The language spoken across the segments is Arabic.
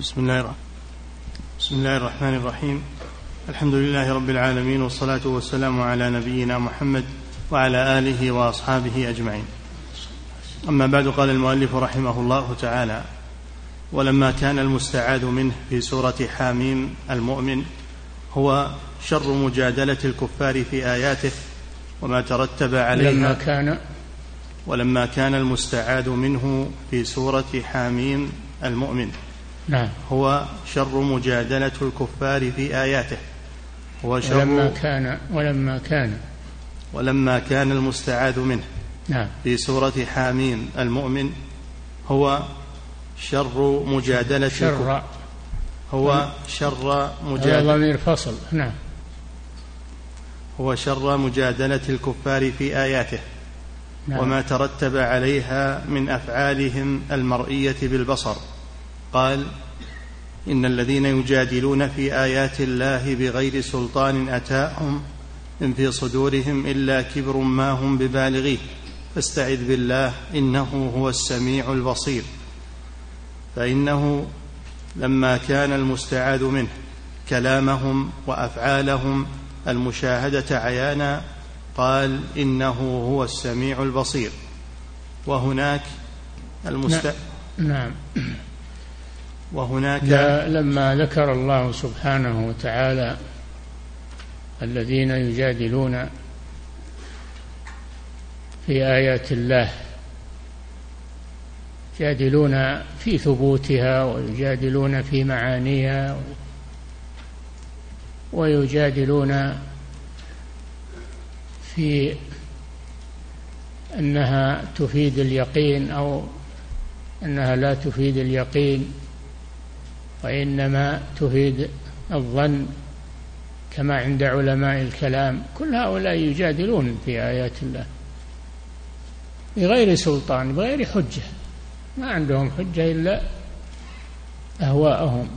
بسم الله الرحمن بسم الله الرحمن الرحيم. الحمد لله رب العالمين والصلاة والسلام على نبينا محمد وعلى آله وأصحابه أجمعين. أما بعد قال المؤلف رحمه الله تعالى ولما كان المستعاذ منه في سورة حاميم المؤمن هو شر مجادلة الكفار في آياته وما ترتب عليها لما كان ولما كان المستعاذ منه في سورة حاميم المؤمن. نعم. هو شر مجادلة الكفار في آياته. هو شر ولما كان ولما كان. ولما كان المستعاذ منه. نعم. في سورة حاميم المؤمن هو شر مجادلة شر. هو شر هذا مجادلة ضمير فصل. نعم. هو شر مجادلة الكفار في آياته. نعم. وما ترتب عليها من أفعالهم المرئية بالبصر. قال إن الذين يجادلون في آيات الله بغير سلطان أتاهم إن في صدورهم إلا كبر ما هم ببالغيه. فاستعذ بالله إنه هو السميع البصير. فإنه لما كان المستعاذ منه كلامهم وأفعالهم المشاهدة عيانا قال إنه هو السميع البصير. وهناك المست... نعم. وهناك لما ذكر الله سبحانه وتعالى الذين يجادلون في آيات الله يجادلون في ثبوتها ويجادلون في معانيها ويجادلون في أنها تفيد اليقين أو أنها لا تفيد اليقين. وإنما تفيد الظن كما عند علماء الكلام. كل هؤلاء يجادلون في آيات الله بغير سلطان بغير حجة. ما عندهم حجة إلا أهواءهم.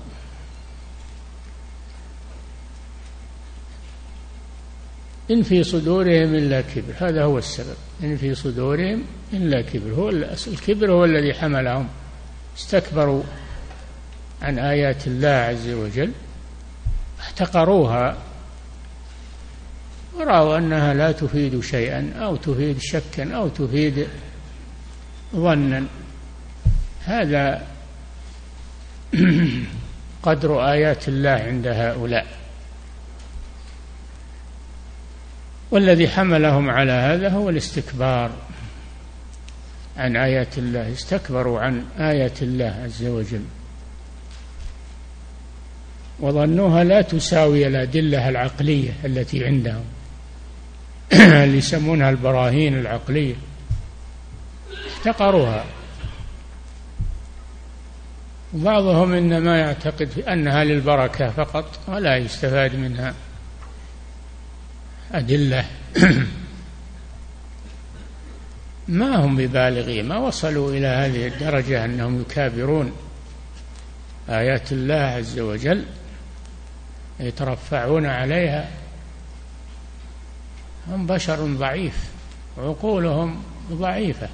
إن في صدورهم إلا كبر هذا هو السبب. إن في صدورهم إلا كبر هو الكبر هو الذي حملهم. استكبروا. عن آيات الله عز وجل احتقروها ورأوا أنها لا تفيد شيئا أو تفيد شكا أو تفيد ظنا. هذا قدر آيات الله عند هؤلاء. والذي حملهم على هذا هو الاستكبار عن آيات الله استكبروا عن آيات الله عز وجل. وظنوها لا تساوي الأدلة العقلية التي عندهم. اللي يسمونها البراهين العقلية. احتقروها بعضهم إنما يعتقد أنها للبركة فقط ولا يستفاد منها أدلة. ما هم ببالغين؟ ما وصلوا إلى هذه الدرجة أنهم يكابرون آيات الله عز وجل. يترفعون عليها هم بشر ضعيف عقولهم ضعيفة.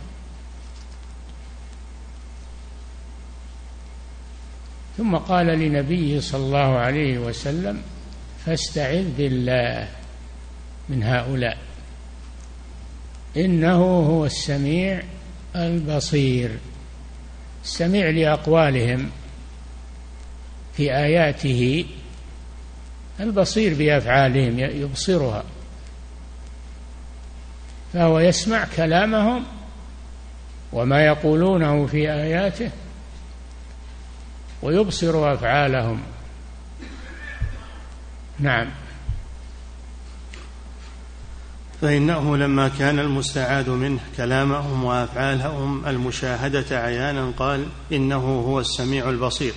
ثم قال لنبيه صلى الله عليه وسلم فاستعذ بالله من هؤلاء إنه هو السميع البصير. السميع لأقوالهم في آياته البصير بأفعالهم يبصرها. فهو يسمع كلامهم وما يقولونه في آياته ويبصر أفعالهم. نعم. فإنه لما كان المستعاذ منه كلامهم وأفعالهم المشاهدة عيانا قال إنه هو السميع البصير.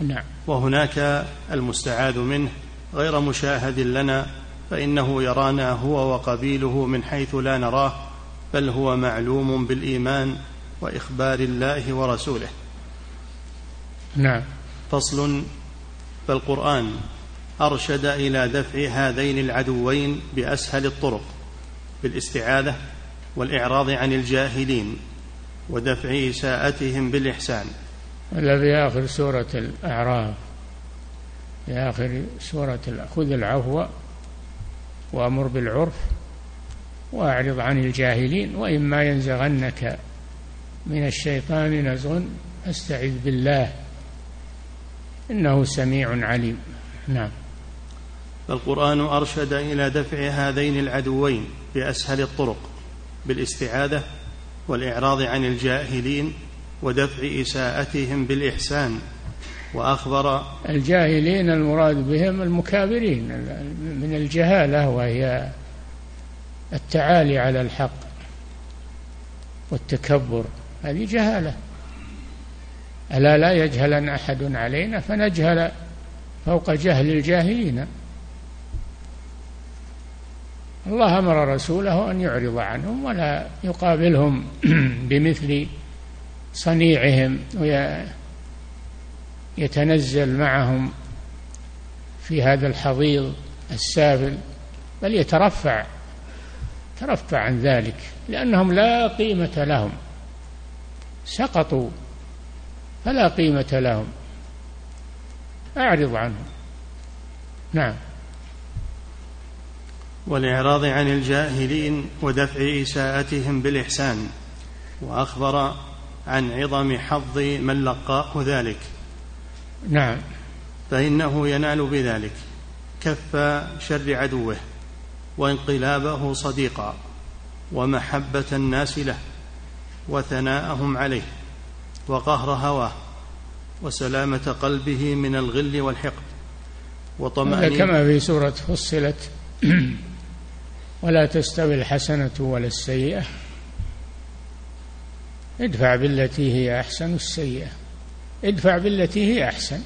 نعم. وهناك المستعاذ منه غير مشاهد لنا فإنه يرانا هو وقبيله من حيث لا نراه بل هو معلوم بالإيمان وإخبار الله ورسوله. نعم. فصل فالقرآن أرشد إلى دفع هذين العدوين بأسهل الطرق بالاستعاذة والإعراض عن الجاهلين ودفع إساءتهم بالإحسان. ولا في آخر سورة الأعراف. في آخر سورة خذ العفو وأمر بالعرف وأعرض عن الجاهلين وإما ينزغنك من الشيطان نزغ. فاستعذ بالله. إنه سميع عليم. نعم. فالقرآن أرشد إلى دفع هذين العدوين بأسهل الطرق بالاستعاذة والإعراض عن الجاهلين ودفع إساءتهم بالإحسان. وأخبر الجاهلين المراد بهم المكابرين من الجهالة وهي التعالي على الحق والتكبر. هذه جهالة. ألا لا يجهلن أحد علينا؟ فنجهل فوق جهل الجاهلين. الله أمر رسوله أن يعرض عنهم ولا يقابلهم بمثل صنيعهم. ويتنزل معهم في هذا الحضيض السافل بل يترفع ترفع عن ذلك لأنهم لا قيمة لهم سقطوا فلا قيمة لهم. أعرض عنهم. نعم. والإعراض عن الجاهلين ودفع إساءتهم بالإحسان وأخبر عن عظم حظ من لقاه ذلك. نعم. فإنه ينال بذلك كف شر عدوه وانقلابه صديقا ومحبة الناس له وثناءهم عليه وقهر هواه وسلامة قلبه من الغل والحقد وطمأنينة. كما في سورة فصلت ولا تستوي الحسنة ولا السيئة. ادفع بالتي هي أحسن السيئة. ادفع بالتي هي أحسن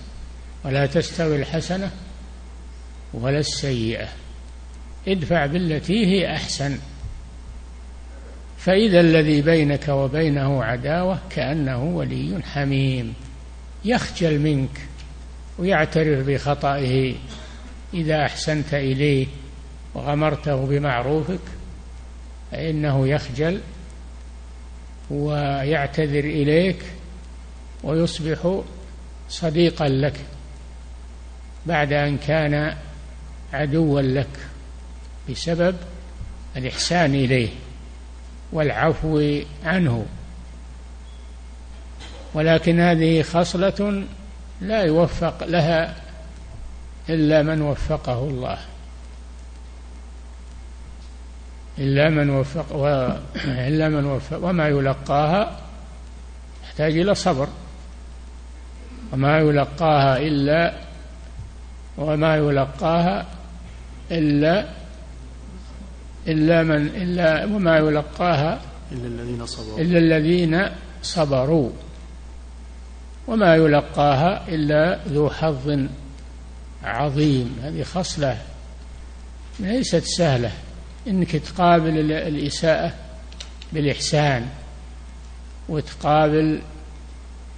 ولا تستوي الحسنة ولا السيئة. ادفع بالتي هي أحسن. فإذا الذي بينك وبينه عداوة كأنه ولي حميم يخجل منك ويعترف بخطئه. إذا أحسنت إليه وغمرته بمعروفك فإنه يخجل ويعتذر إليك ويصبح صديقا لك بعد أن كان عدوا لك بسبب الإحسان إليه والعفو عنه. ولكن هذه خصلة لا يوفق لها إلا من وفقه الله. إلا من وفق و... إلا من وفق وما يلقاها يحتاج إلى صبر. وما يلقاها إلا وما يلقاها إلا إلا من إلا وما يلقاها إلا الذين صبروا. إلا الذين صبروا. وما يلقاها إلا ذو حظ عظيم. هذه خصلة ليست سهلة. إنك تقابل الإساءة بالإحسان وتقابل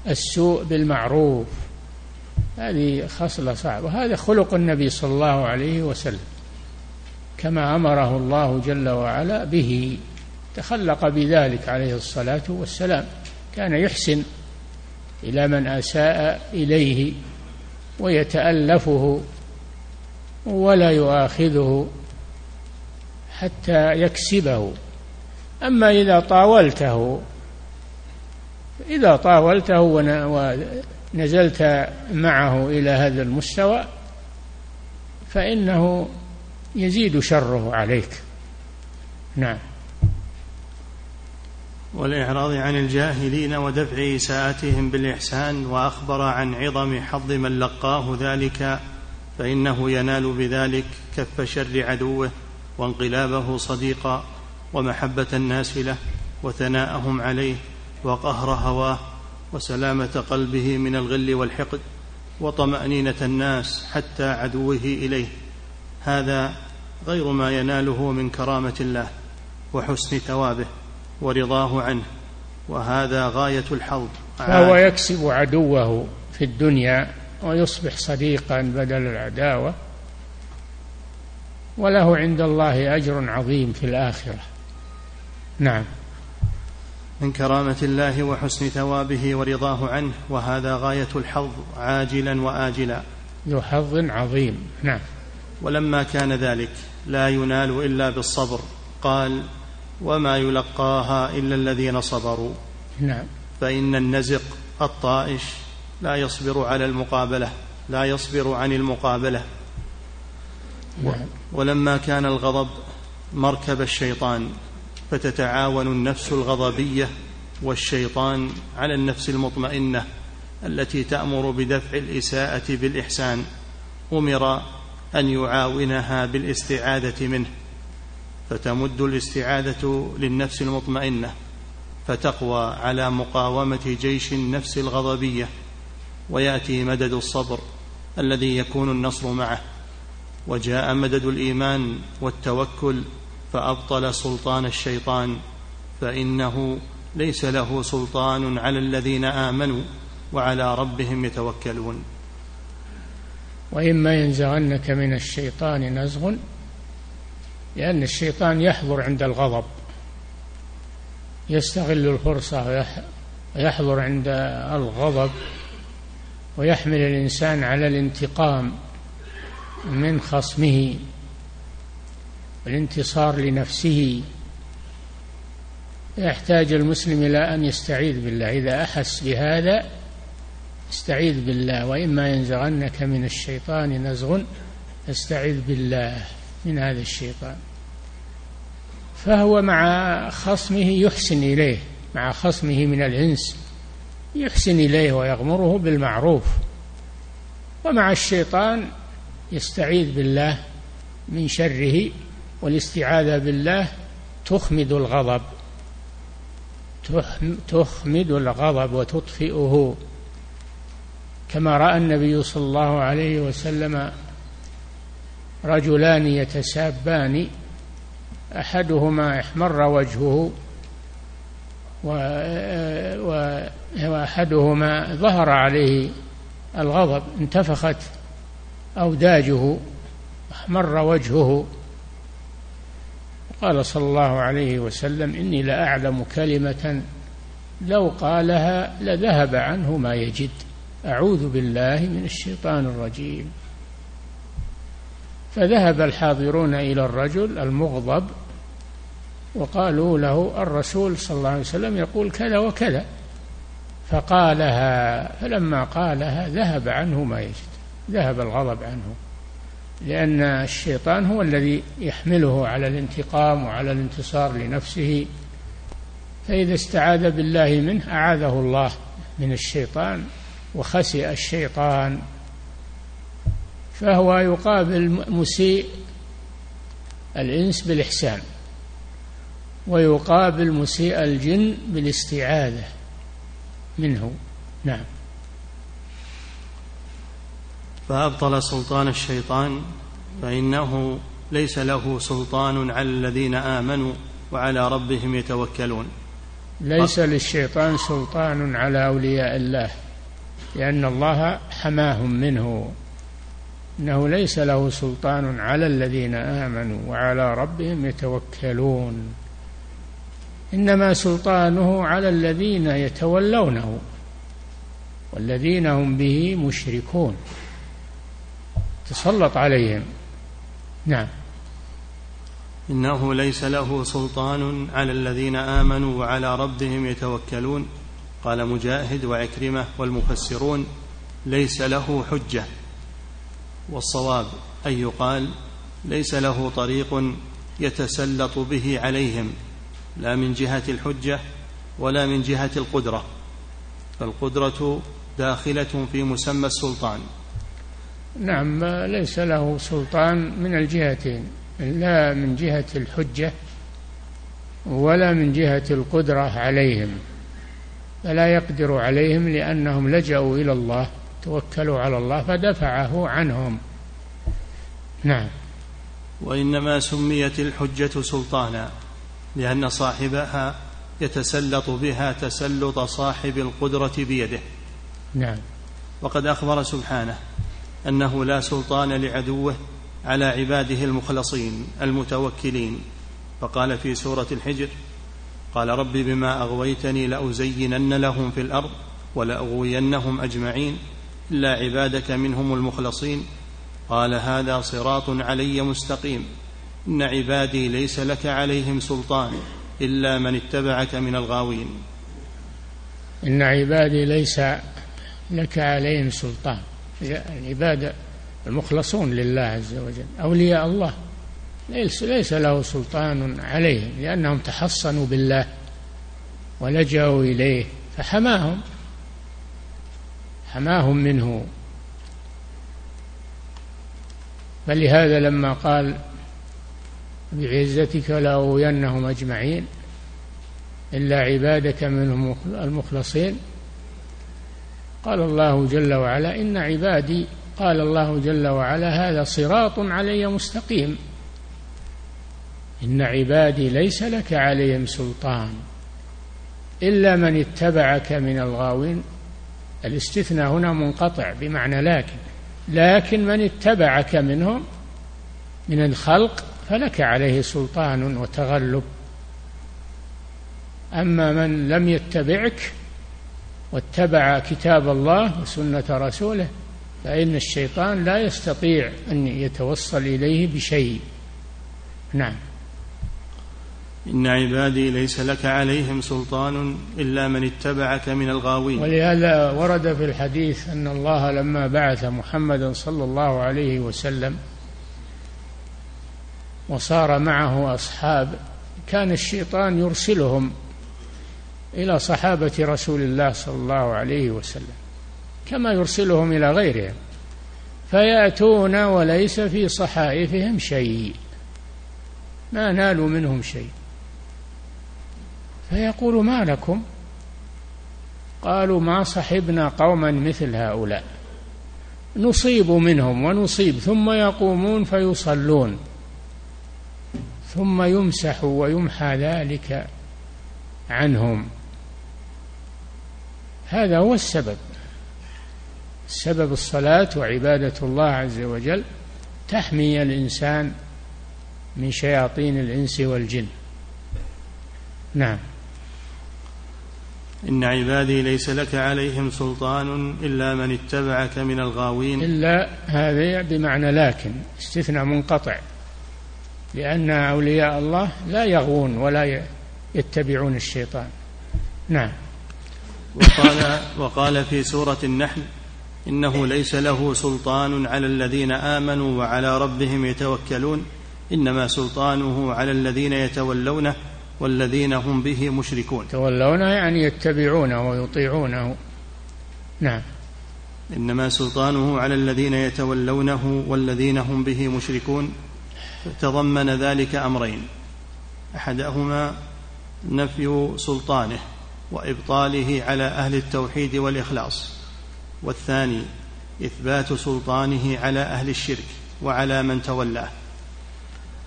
السوء بالمعروف. هذه خصلة صعبة. هذا خلق النبي صلى الله عليه وسلم كما أمره الله جل وعلا به. تخلق بذلك عليه الصلاة والسلام. كان يحسن إلى من أساء إليه ويتألفه ولا يؤاخذه حتى يكسبه. أما إذا طاولته إذا طاولته ونزلت معه إلى هذا المستوى فإنه يزيد شره عليك. نعم. والإعراض عن الجاهلين ودفع إساءتهم بالإحسان وأخبر عن عظم حظ من لقاه ذلك فإنه ينال بذلك كف شر عدوه وانقلابه صديقا ومحبة الناس له وثناءهم عليه وقهر هواه وسلامة قلبه من الغل والحقد وطمأنينة الناس حتى عدوه إليه. هذا غير ما يناله من كرامة الله وحسن ثوابه ورضاه عنه. وهذا غاية الحظ. فهو يكسب عدوه في الدنيا ويصبح صديقا بدل العداوة. وله عند الله أجر عظيم في الآخرة. نعم. من كرامة الله وحسن ثوابه ورضاه عنه وهذا غاية الحظ عاجلا وآجلا. ذو حظ عظيم. نعم. ولما كان ذلك لا ينال إلا بالصبر. قال وما يلقاها إلا الذين صبروا. نعم. فإن النزق الطائش لا يصبر على المقابلة لا يصبر عن المقابلة. نعم. ولما كان الغضب مركب الشيطان. فتتعاون النفس الغضبية والشيطان على النفس المطمئنة التي تأمر بدفع الإساءة بالإحسان. أمر أن يعاونها بالاستعاذة منه. فتمد الاستعاذة للنفس المطمئنة. فتقوى على مقاومة جيش النفس الغضبية. ويأتي مدد الصبر الذي يكون النصر معه. وجاء مدد الإيمان والتوكل فأبطل سلطان الشيطان فإنه ليس له سلطان على الذين آمنوا وعلى ربهم يتوكلون. وإما ينزغنك من الشيطان نزغ لأن الشيطان يحضر عند الغضب. يستغل الفرصة ويحضر عند الغضب ويحمل الإنسان على الانتقام من خصمه. والانتصار لنفسه. يحتاج المسلم إلى أن يستعيذ بالله. إذا أحس بهذا استعيذ بالله. وإما ينزغنك من الشيطان نزغ فاستعذ بالله من هذا الشيطان. فهو مع خصمه يحسن إليه مع خصمه من الإنس يحسن إليه ويغمره بالمعروف. ومع الشيطان يستعيذ بالله من شره والاستعاذة بالله تخمد الغضب. تخمد الغضب وتطفئه. كما رأى النبي صلى الله عليه وسلم رجلان يتسابان أحدهما احمر وجهه وأحدهما ظهر عليه الغضب انتفخت أوداجه أحمر وجهه. قال صلى الله عليه وسلم إني لأعلم كلمة لو قالها لذهب عنه ما يجد. أعوذ بالله من الشيطان الرجيم. فذهب الحاضرون إلى الرجل المغضب وقالوا له الرسول صلى الله عليه وسلم يقول كذا وكذا. فقالها فلما قالها ذهب عنه ما يجد. ذهب الغضب عنه. لأن الشيطان هو الذي يحمله على الانتقام وعلى الانتصار لنفسه. فإذا استعاذ بالله منه أعاذه الله من الشيطان وخسئ الشيطان. فهو يقابل مسيء الإنس بالإحسان ويقابل مسيء الجن بالاستعاذة منه. نعم. فأبطل سلطان الشيطان فإنه ليس له سلطان على الذين آمنوا وعلى ربهم يتوكلون. ليس للشيطان سلطان على أولياء الله لأن الله حماهم منه. إنه ليس له سلطان على الذين آمنوا وعلى ربهم يتوكلون. إنما سلطانه على الذين يتولونه والذين هم به مشركون. تسلط عليهم. نعم. إنه ليس له سلطان على الذين آمنوا وعلى ربهم يتوكلون. قال مجاهد وعكرمة والمفسرون ليس له حجة. والصواب أن يقال ليس له طريق يتسلط به عليهم. لا من جهة الحجة ولا من جهة القدرة. فالقدرة داخلة في مسمى السلطان. نعم ليس له سلطان من الجهتين لا من جهة الحجة ولا من جهة القدرة عليهم فلا يقدر عليهم لأنهم لجأوا إلى الله توكلوا على الله فدفعه عنهم. نعم. وإنما سميت الحجة سلطانا لأن صاحبها يتسلط بها تسلط صاحب القدرة بيده. نعم. وقد أخبر سبحانه أنه لا سلطان لعدوه على عباده المخلصين المتوكلين. فقال في سورة الحجر قال رب بما أغويتني لأزينن لهم في الأرض ولأغوينهم أجمعين إلا عبادك منهم المخلصين. قال هذا صراط علي مستقيم. إن عبادي ليس لك عليهم سلطان إلا من اتبعك من الغاوين. إن عبادي ليس لك عليهم سلطان. العباد المخلصون لله عز وجل أولياء الله. ليس, ليس له سلطان عليهم لأنهم تحصنوا بالله ولجأوا إليه فحماهم. حماهم منه. فلهذا لما قال بعزتك لأغوينهم أجمعين إلا عبادك منهم المخلصين قال الله جل وعلا إن عبادي قال الله جل وعلا هذا صراط علي مستقيم. إن عبادي ليس لك عليهم سلطان إلا من اتبعك من الغاوين. الاستثناء هنا منقطع بمعنى لكن لكن من اتبعك منهم من الخلق فلك عليه سلطان وتغلب. أما من لم يتبعك واتبع كتاب الله وسنة رسوله فإن الشيطان لا يستطيع أن يتوصل إليه بشيء. نعم. إن عبادي ليس لك عليهم سلطان إلا من اتبعك من الغاوين. ولهذا ورد في الحديث أن الله لما بعث محمدا صلى الله عليه وسلم وصار معه أصحاب كان الشيطان يرسلهم إلى صحابة رسول الله صلى الله عليه وسلم كما يرسلهم إلى غيرهم فيأتون وليس في صحائفهم شيء ما نالوا منهم شيء. فيقول ما لكم؟ قالوا ما صحبنا قوما مثل هؤلاء نصيب منهم ونصيب ثم يقومون فيصلون ثم يمسح ويمحى ذلك عنهم. هذا هو السبب. السبب الصلاة وعبادة الله عز وجل تحمي الإنسان من شياطين الإنس والجن. نعم. إن عبادي ليس لك عليهم سلطان إلا من اتبعك من الغاوين. إلا هذا بمعنى لكن استثناء منقطع. لأن أولياء الله لا يغوون ولا يتبعون الشيطان. نعم. وقال وقال في سورة النحل إنه ليس له سلطان على الذين آمنوا وعلى ربهم يتوكلون إنما سلطانه على الذين يتولونه والذين هم به مشركون. يتولونه يعني يتبعونه ويطيعونه. نعم. إنما سلطانه على الذين يتولونه والذين هم به مشركون. تضمن ذلك أمرين. أحدهما نفي سلطانه. وإبطاله على أهل التوحيد والإخلاص. والثاني إثبات سلطانه على أهل الشرك وعلى من تولاه.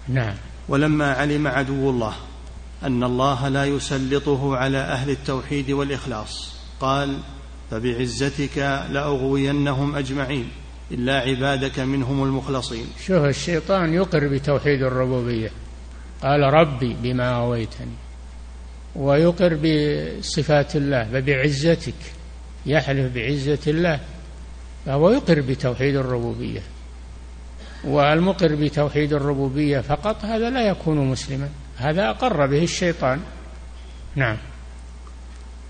نعم. ولما علم عدو الله أن الله لا يسلطه على أهل التوحيد والإخلاص قال فبعزتك لأغوينهم أجمعين إلا عبادك منهم المخلصين. شوف الشيطان يقر بتوحيد الربوبية. قال ربي بما اويتني ويقر بصفات الله فبعزتك يحلف بعزة الله فهو يقر بتوحيد الربوبية. والمقر بتوحيد الربوبية فقط هذا لا يكون مسلما هذا أقر به الشيطان. نعم.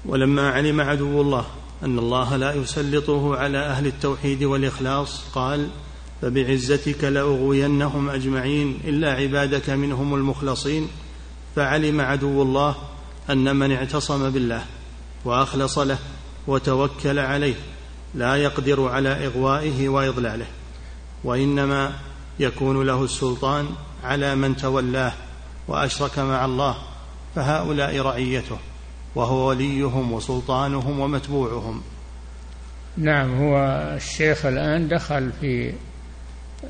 ولما علم عدو الله أن الله لا يسلطه على أهل التوحيد والإخلاص قال فبعزتك لأغوينهم أجمعين إلا عبادك منهم المخلصين فعلم عدو الله أن من اعتصم بالله وأخلص له وتوكل عليه لا يقدر على إغوائه وإضلاله وإنما يكون له السلطان على من تولاه وأشرك مع الله فهؤلاء رعيته وهو وليهم وسلطانهم ومتبوعهم. نعم هو الشيخ الآن دخل في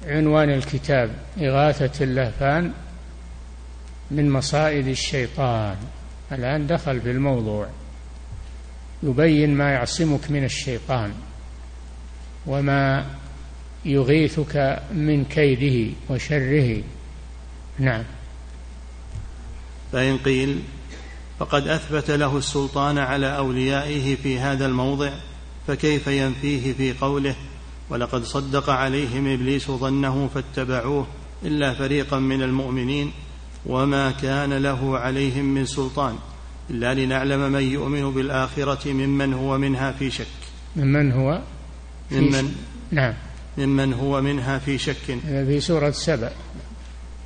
عنوان الكتاب إغاثة اللهفان من مصائد الشيطان. الآن دخل في الموضوع. يبين ما يعصمك من الشيطان وما يغيثك من كيده وشره. نعم. فإن قيل فقد أثبت له السلطان على أوليائه في هذا الموضع فكيف ينفيه في قوله ولقد صدق عليهم إبليس ظنه فاتبعوه إلا فريقا من المؤمنين وما كان له عليهم من سلطان إلا لنعلم من يؤمن بالآخرة ممن هو منها في شك. ممن هو في ممن؟ نعم. ممن هو منها في شك. في سورة سبأ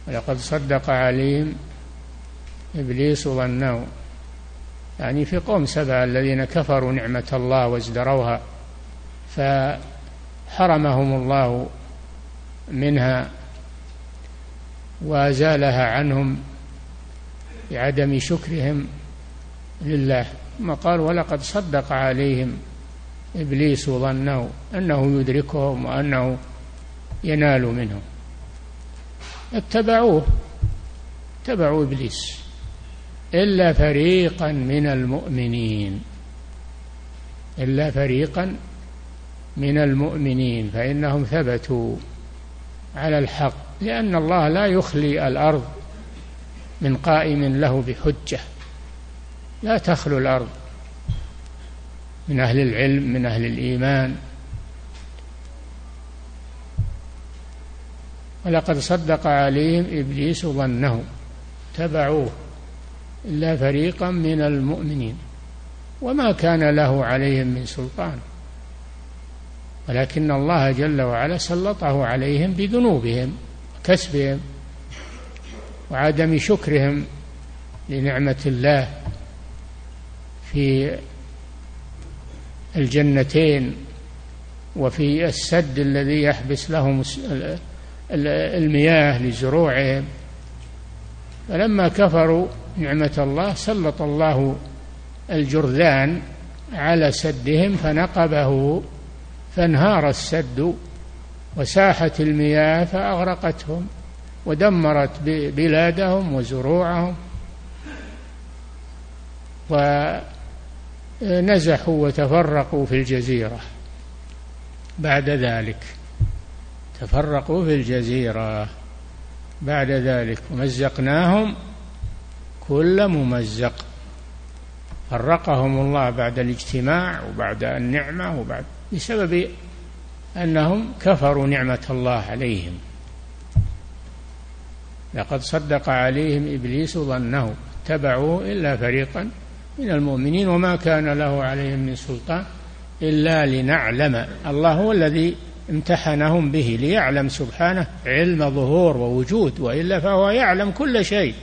ولقد صدق عليهم إبليس ظنه. يعني في قوم سبأ الذين كفروا نعمة الله وازدروها فحرمهم الله منها وأزالها عنهم بعدم شكرهم لله ثم قال ولقد صدق عليهم إبليس ظنه أنه يدركهم وأنه ينال منهم. اتبعوه اتبعوا إبليس إلا فريقا من المؤمنين إلا فريقا من المؤمنين فإنهم ثبتوا على الحق. لأن الله لا يخلي الأرض من قائم له بحجة. لا تخلو الأرض من أهل العلم من أهل الإيمان. ولقد صدق عليهم إبليس ظنه. تبعوه إلا فريقا من المؤمنين. وما كان له عليهم من سلطان. ولكن الله جل وعلا سلطه عليهم بذنوبهم. وكسبهم وعدم شكرهم لنعمة الله في الجنتين وفي السد الذي يحبس لهم المياه لزروعهم. فلما كفروا نعمة الله سلط الله الجرذان على سدهم فنقبه فانهار السد وساحت المياه فأغرقتهم ودمرت بلادهم وزروعهم. ونزحوا وتفرقوا في الجزيرة. بعد ذلك تفرقوا في الجزيرة. بعد ذلك ومزقناهم كل ممزق. فرقهم الله بعد الاجتماع وبعد النعمة وبعد بسبب أنهم كفروا نعمة الله عليهم. لقد صدق عليهم إبليس ظنه. اتبعوه إلا فريقا من المؤمنين وما كان له عليهم من سلطان إلا لنعلم. الله هو الذي امتحنهم به ليعلم سبحانه علم ظهور ووجود وإلا فهو يعلم كل شيء.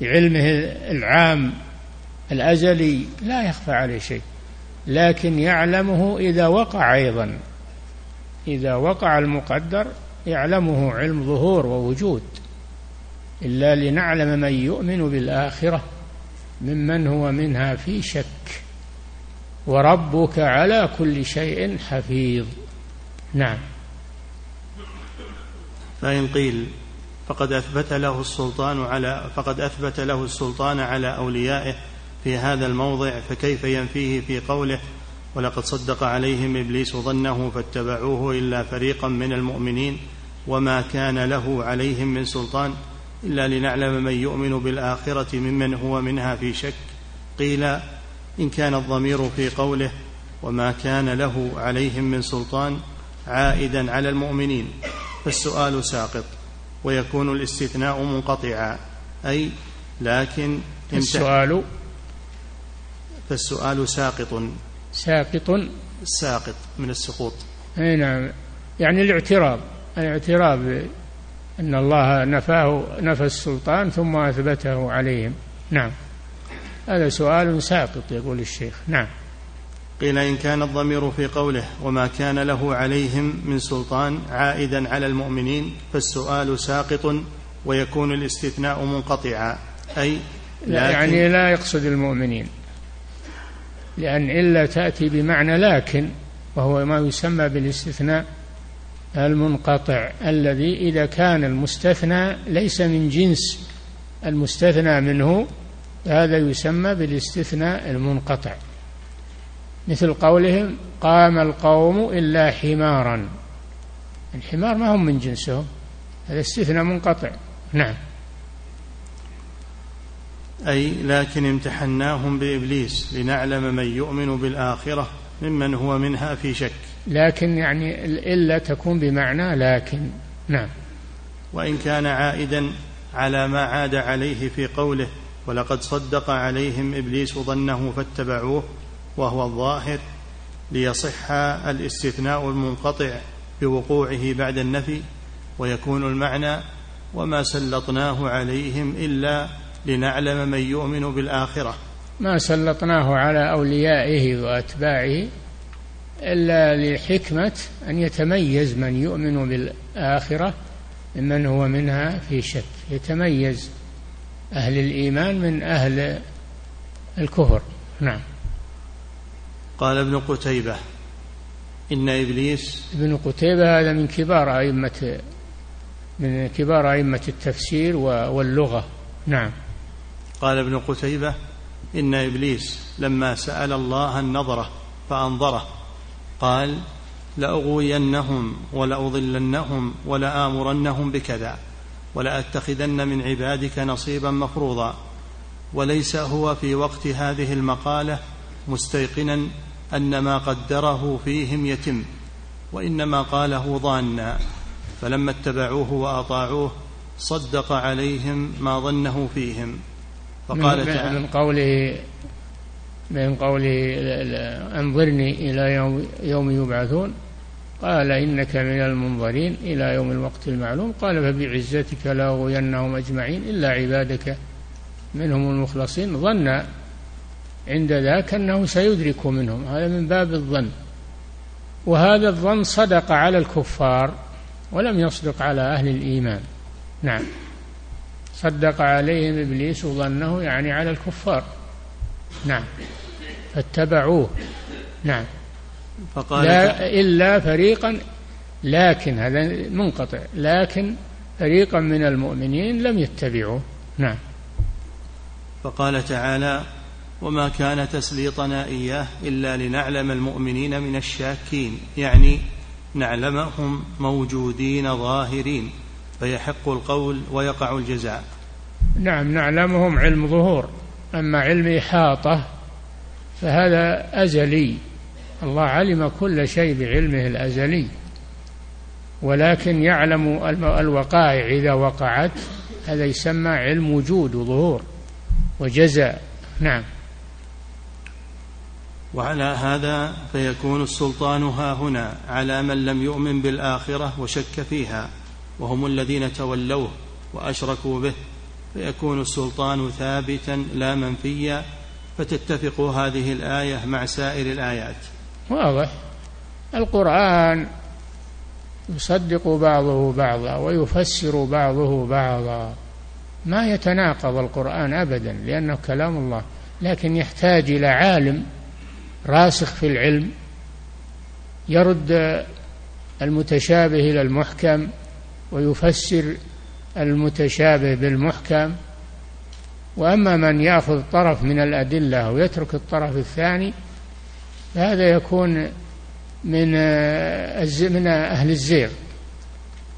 بعلمه العام الأزلي لا يخفى عليه شيء لكن يعلمه إذا وقع أيضا. إذا وقع المقدر يعلمه علم ظهور ووجود إلا لنعلم من يؤمن بالآخرة ممن هو منها في شك. وربك على كل شيء حفيظ. نعم. فإن قيل فقد أثبت له السلطان على فقد أثبت له السلطان على أوليائه في هذا الموضع فكيف ينفيه في قوله ولقد صدق عليهم إبليس ظنه فاتبعوه إلا فريقا من المؤمنين وما كان له عليهم من سلطان إلا لنعلم من يؤمن بالآخرة ممن هو منها في شك. قيل إن كان الضمير في قوله وما كان له عليهم من سلطان عائدا على المؤمنين فالسؤال ساقط ويكون الاستثناء منقطعا أي لكن السؤال فالسؤال ساقط. ساقط. ساقط من السقوط. أي نعم. يعني الاعتراض. الاعتراض أن الله نفاه نفى السلطان ثم أثبته عليهم. نعم. هذا سؤال ساقط يقول الشيخ. نعم. قيل إن كان الضمير في قوله وما كان له عليهم من سلطان عائدا على المؤمنين فالسؤال ساقط ويكون الاستثناء منقطعا. أي لا يعني لا يقصد المؤمنين. لأن إلا تأتي بمعنى لكن وهو ما يسمى بالاستثناء المنقطع الذي إذا كان المستثنى ليس من جنس المستثنى منه هذا يسمى بالاستثناء المنقطع. مثل قولهم قام القوم إلا حمارا. الحمار ما هم من جنسهم هذا استثناء منقطع. نعم. أي لكن امتحناهم بإبليس لنعلم من يؤمن بالآخرة ممن هو منها في شك. لكن يعني إلا تكون بمعنى لكن. نعم. وإن كان عائدا على ما عاد عليه في قوله ولقد صدق عليهم إبليس ظنه فاتبعوه وهو الظاهر ليصح الاستثناء المنقطع بوقوعه بعد النفي ويكون المعنى وما سلطناه عليهم إلا لنعلم من يؤمن بالآخرة. ما سلطناه على أوليائه وأتباعه إلا لحكمة أن يتميز من يؤمن بالآخرة ممن هو منها في شك. يتميز أهل الإيمان من أهل الكفر. نعم. قال ابن قتيبة إن إبليس ابن قتيبة هذا من كبار أئمة من كبار أئمة التفسير واللغة. نعم. قال ابن قتيبة إن إبليس لما سأل الله النظرة فأنظره. قال لأغوينهم ولأضلنهم ولآمرنهم بكذا ولأتخذن من عبادك نصيبا مفروضا وليس هو في وقت هذه المقالة مستيقنا أن ما قدره فيهم يتم وإنما قاله ظانا فلما اتبعوه وأطاعوه صدق عليهم ما ظنه فيهم. فقال تعالى من قوله من قوله انظرني إلى يوم, يوم يبعثون. قال إنك من المنظرين إلى يوم الوقت المعلوم. قال فبعزتك لاغوينهم أجمعين إلا عبادك منهم المخلصين. ظن عند ذاك أنه سيدرك منهم. هذا من باب الظن. وهذا الظن صدق على الكفار ولم يصدق على أهل الإيمان. نعم. صدق عليهم إبليس ظنه يعني على الكفار. نعم. فاتبعوه. نعم. فقال لا إلا فريقا لكن هذا منقطع لكن فريقا من المؤمنين لم يتبعوه. نعم. فقال تعالى وما كان تسليطنا إياه إلا لنعلم المؤمنين من الشاكين يعني نعلمهم موجودين ظاهرين. فيحق القول ويقع الجزاء. نعم نعلمهم علم ظهور. أما علم إحاطة فهذا أزلي. الله علم كل شيء بعلمه الأزلي. ولكن يعلم الوقائع إذا وقعت. هذا يسمى علم وجود وظهور وجزاء. نعم. وعلى هذا فيكون السلطان ها هنا على من لم يؤمن بالآخرة وشك فيها. وهم الذين تولوه وأشركوا به فيكون السلطان ثابتا لا منفيا فتتفق هذه الآية مع سائر الآيات. واضح. القرآن يصدق بعضه بعضا ويفسر بعضه بعضا. ما يتناقض القرآن ابدا لأنه كلام الله لكن يحتاج إلى عالم راسخ في العلم يرد المتشابه إلى المحكم ويفسر المتشابه بالمحكم. وأما من يأخذ طرف من الأدلة ويترك الطرف الثاني فهذا يكون من من أهل الزيغ.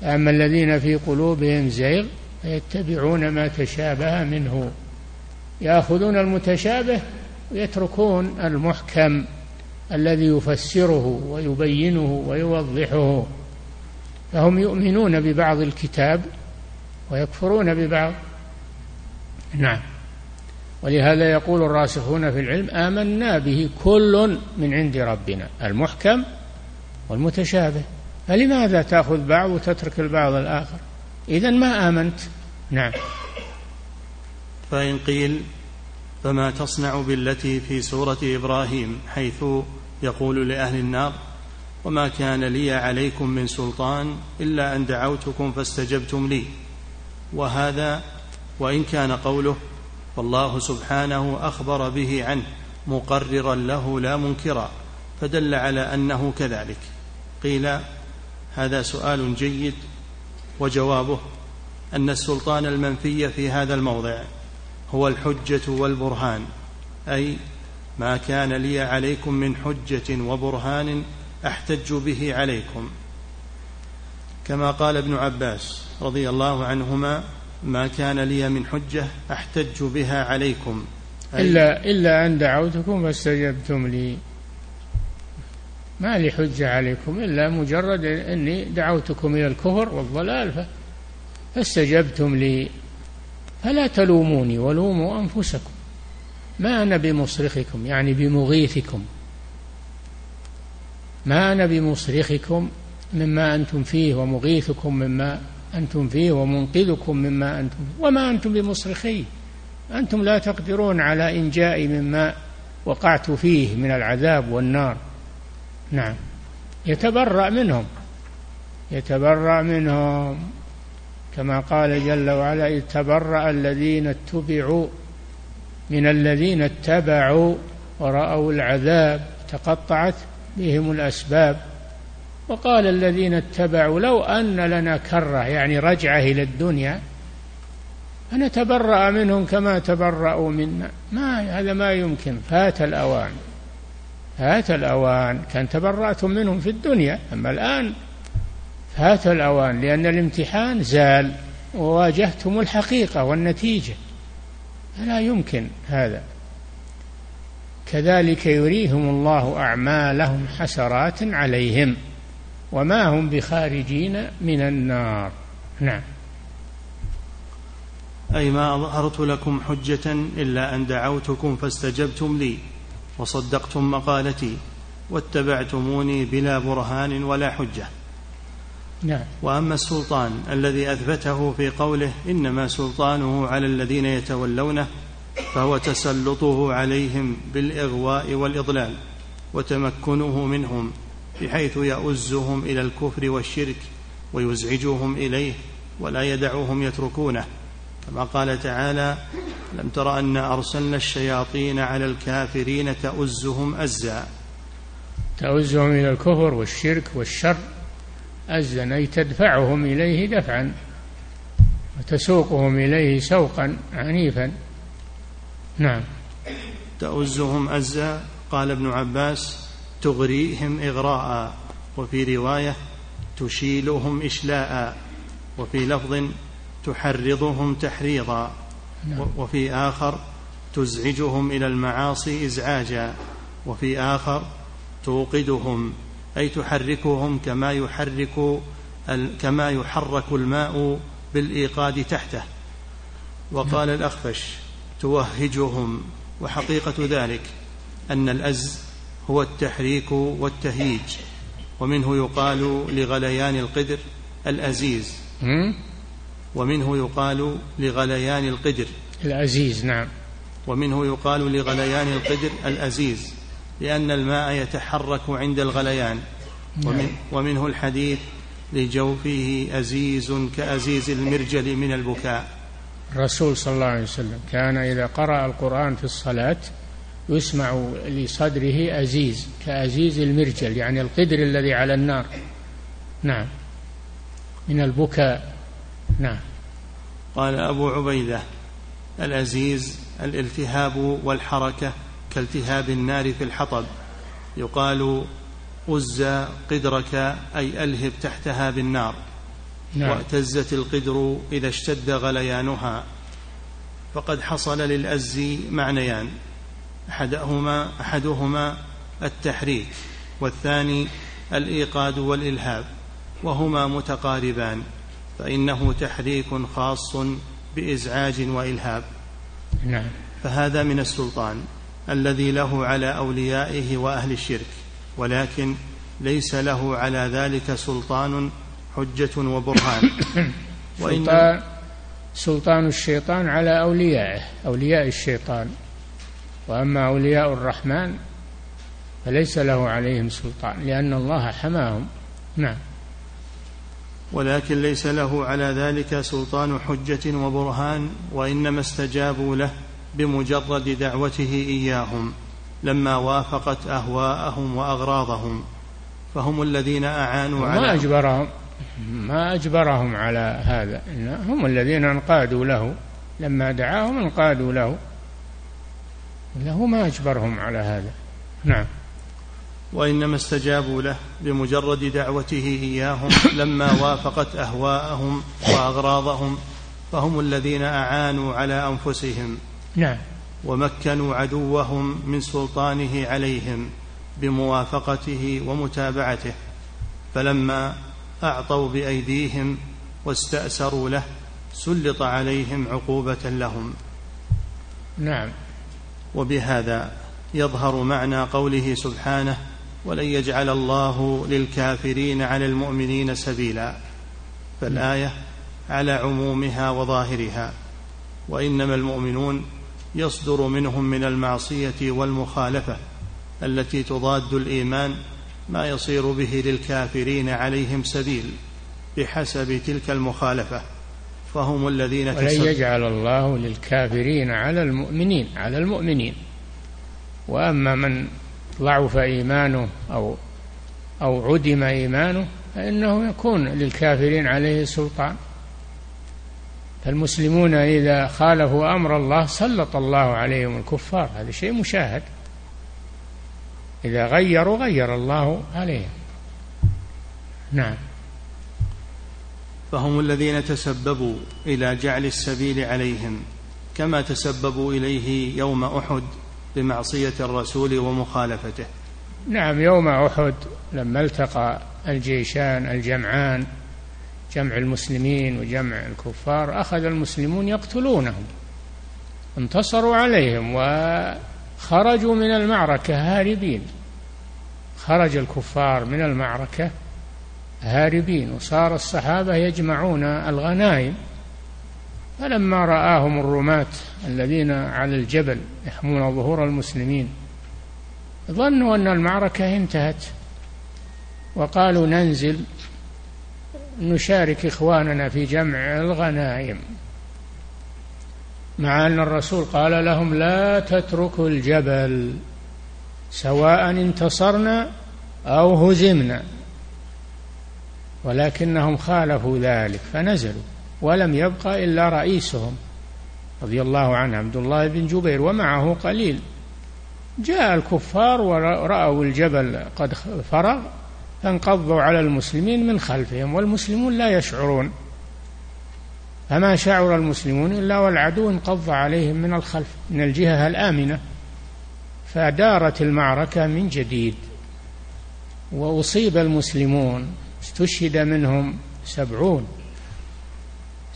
أما الذين في قلوبهم زيغ فيتبعون ما تشابه منه. يأخذون المتشابه ويتركون المحكم الذي يفسره ويبينه ويوضحه. فهم يؤمنون ببعض الكتاب ويكفرون ببعض. نعم. ولهذا يقول الراسخون في العلم آمنا به كل من عند ربنا المحكم والمتشابه. فلماذا تأخذ بعض وتترك البعض الآخر؟ إذا ما آمنت. نعم. فإن قيل فما تصنع بالتي في سورة إبراهيم حيث يقول لأهل النار وما كان لي عليكم من سلطان إلا أن دعوتكم فاستجبتم لي. وهذا وإن كان قوله والله سبحانه أخبر به عنه مقررا له لا منكرا فدل على أنه كذلك. قيل هذا سؤال جيد وجوابه أن السلطان المنفي في هذا الموضع هو الحجة والبرهان أي ما كان لي عليكم من حجة وبرهان أحتج به عليكم. كما قال ابن عباس رضي الله عنهما ما كان لي من حجة أحتج بها عليكم. إلا إلا أن دعوتكم فاستجبتم لي. ما لي حجة عليكم إلا مجرد أني دعوتكم إلى الكفر والضلال فاستجبتم لي. فلا تلوموني ولوموا أنفسكم. ما أنا بمصرخكم يعني بمغيثكم. ما أنا بمصرخكم مما أنتم فيه ومغيثكم مما أنتم فيه ومنقذكم مما أنتم فيه. وما أنتم بمصرخي؟ أنتم لا تقدرون على إنجائي مما وقعت فيه من العذاب والنار. نعم. يتبرأ منهم. يتبرأ منهم. كما قال جل وعلا إذ تبرأ الذين اتبعوا من الذين اتبعوا ورأوا العذاب تقطعت بهم الأسباب. وقال الذين اتبعوا لو أن لنا كرة يعني رجعة إلى الدنيا فنتبرأ منهم كما تبرأوا منا. ما هذا ما يمكن. فات الأوان. فات الأوان. كان تبرأتم منهم في الدنيا أما الآن فات الأوان لأن الامتحان زال وواجهتم الحقيقة والنتيجة. فلا يمكن هذا. كذلك يريهم الله أعمالهم حسرات عليهم وما هم بخارجين من النار. نعم. أي ما أظهرت لكم حجة إلا أن دعوتكم فاستجبتم لي وصدقتم مقالتي واتبعتموني بلا برهان ولا حجة. نعم. وأما السلطان الذي أثبته في قوله إنما سلطانه على الذين يتولونه فهو تسلطه عليهم بالإغواء والإضلال وتمكنه منهم بحيث يؤزهم إلى الكفر والشرك ويزعجهم إليه ولا يدعوهم يتركونه. كما قال تعالى لم تر انا أرسلنا الشياطين على الكافرين تؤزهم أزا. تؤزهم إلى الكفر والشرك والشر أزا أي تدفعهم إليه دفعا وتسوقهم إليه سوقا عنيفا. نعم تؤزهم أزا قال ابن عباس تغريهم إغراء وفي رواية تشيلهم إشلاء وفي لفظ تحرضهم تحريضا نعم. وفي آخر تزعجهم إلى المعاصي إزعاجا وفي آخر توقدهم أي تحركهم كما يحرك كما يحرك الماء بالإيقاد تحته وقال نعم. الأخفش توهجهم وحقيقة ذلك أن الأز هو التحريك والتهييج ومنه يقال لغليان القدر الأزيز. ومنه يقال لغليان القدر. الأزيز نعم. ومنه يقال لغليان القدر الأزيز لأن الماء يتحرك عند الغليان. ومن نعم. ومنه الحديث لجوفه أزيز كأزيز المرجل من البكاء. الرسول صلى الله عليه وسلم كان إذا قرأ القرآن في الصلاة يسمع لصدره أزيز كأزيز المرجل يعني القدر الذي على النار. نعم. من البكاء. نعم. قال أبو عبيدة الأزيز الالتهاب والحركة كالتهاب النار في الحطب. يقال أز قدرك أي ألهب تحتها بالنار. نعم. واعتزت القدر إذا اشتد غليانها. فقد حصل للأز معنيان أحدهما أحدهما التحريك والثاني الإيقاد والإلهاب وهما متقاربان فإنه تحريك خاص بإزعاج وإلهاب. نعم. فهذا من السلطان الذي له على أوليائه وأهل الشرك ولكن ليس له على ذلك سلطان حجة وبرهان. سلطان سلطان الشيطان على أوليائه أولياء الشيطان. وأما أولياء الرحمن فليس له عليهم سلطان لأن الله حماهم. نعم. ولكن ليس له على ذلك سلطان حجة وبرهان وإنما استجابوا له بمجرد دعوته إياهم لما وافقت أهواءهم وأغراضهم. فهم الذين أعانوا على ما أجبرهم. ما أجبرهم على هذا. هم الذين انقادوا له لما دعاهم انقادوا له. له ما أجبرهم على هذا. نعم. وإنما استجابوا له بمجرد دعوته إياهم لما وافقت أهواءهم وأغراضهم فهم الذين أعانوا على أنفسهم. نعم. ومكنوا عدوهم من سلطانه عليهم بموافقته ومتابعته. فلما أعطوا بأيديهم واستأسروا له سلط عليهم عقوبة لهم. نعم. وبهذا يظهر معنى قوله سبحانه ولن يجعل الله للكافرين على المؤمنين سبيلا فالآية على عمومها وظاهرها. وإنما المؤمنون يصدر منهم من المعصية والمخالفة التي تضاد الإيمان ما يصير به للكافرين عليهم سبيل بحسب تلك المخالفة فهم الذين ولن يجعل الله للكافرين على المؤمنين على المؤمنين. وأما من ضعف إيمانه أو أو عدم إيمانه فإنه يكون للكافرين عليه سلطان. فالمسلمون إذا خالفوا أمر الله سلط الله عليهم الكفار. هذا شيء مشاهد. إذا غيروا غير الله عليهم. نعم. فهم الذين تسببوا إلى جعل السبيل عليهم كما تسببوا إليه يوم أحد بمعصية الرسول ومخالفته. نعم يوم أحد لما التقى الجيشان الجمعان جمع المسلمين وجمع الكفار أخذ المسلمون يقتلونهم انتصروا عليهم وخرجوا من المعركة هاربين. خرج الكفار من المعركة هاربين وصار الصحابة يجمعون الغنائم. فلما رآهم الرماة الذين على الجبل يحمون ظهور المسلمين ظنوا أن المعركة انتهت وقالوا ننزل نشارك إخواننا في جمع الغنائم. مع أن الرسول قال لهم لا تتركوا الجبل سواء انتصرنا أو هزمنا ولكنهم خالفوا ذلك فنزلوا ولم يبق إلا رئيسهم رضي الله عنه عبد الله بن جبير ومعه قليل. جاء الكفار ورأوا الجبل قد فرغ فانقضوا على المسلمين من خلفهم والمسلمون لا يشعرون. فما شعر المسلمون إلا والعدو انقض عليهم من الخلف من الجهة الآمنة فدارت المعركة من جديد. وأصيب المسلمون استشهد منهم سبعون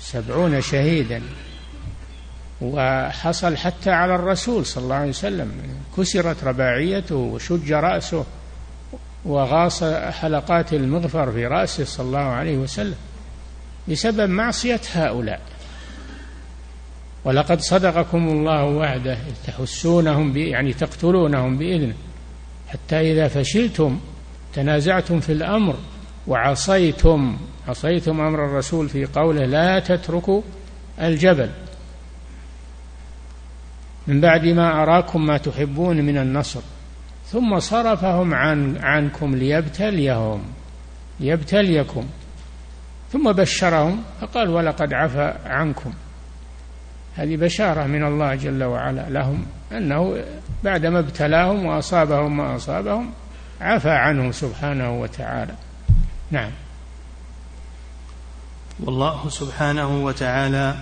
سبعون شهيدا. وحصل حتى على الرسول صلى الله عليه وسلم كسرت رباعيته وشج رأسه وغاص حلقات المغفر في رأسه صلى الله عليه وسلم. بسبب معصية هؤلاء. ولقد صدقكم الله وعده تحسونهم يعني تقتلونهم بإذنه. حتى إذا فشلتم تنازعتم في الأمر وعصيتم عصيتم أمر الرسول في قوله لا تتركوا الجبل. من بعد ما أراكم ما تحبون من النصر. ثم صرفهم عن عنكم ليبتليهم ليبتليكم. ثم بشرهم فقال ولقد عفى عنكم. هذه بشارة من الله جل وعلا لهم أنه بعدما ابتلاهم وأصابهم ما أصابهم عفى عنهم سبحانه وتعالى. نعم. والله سبحانه وتعالى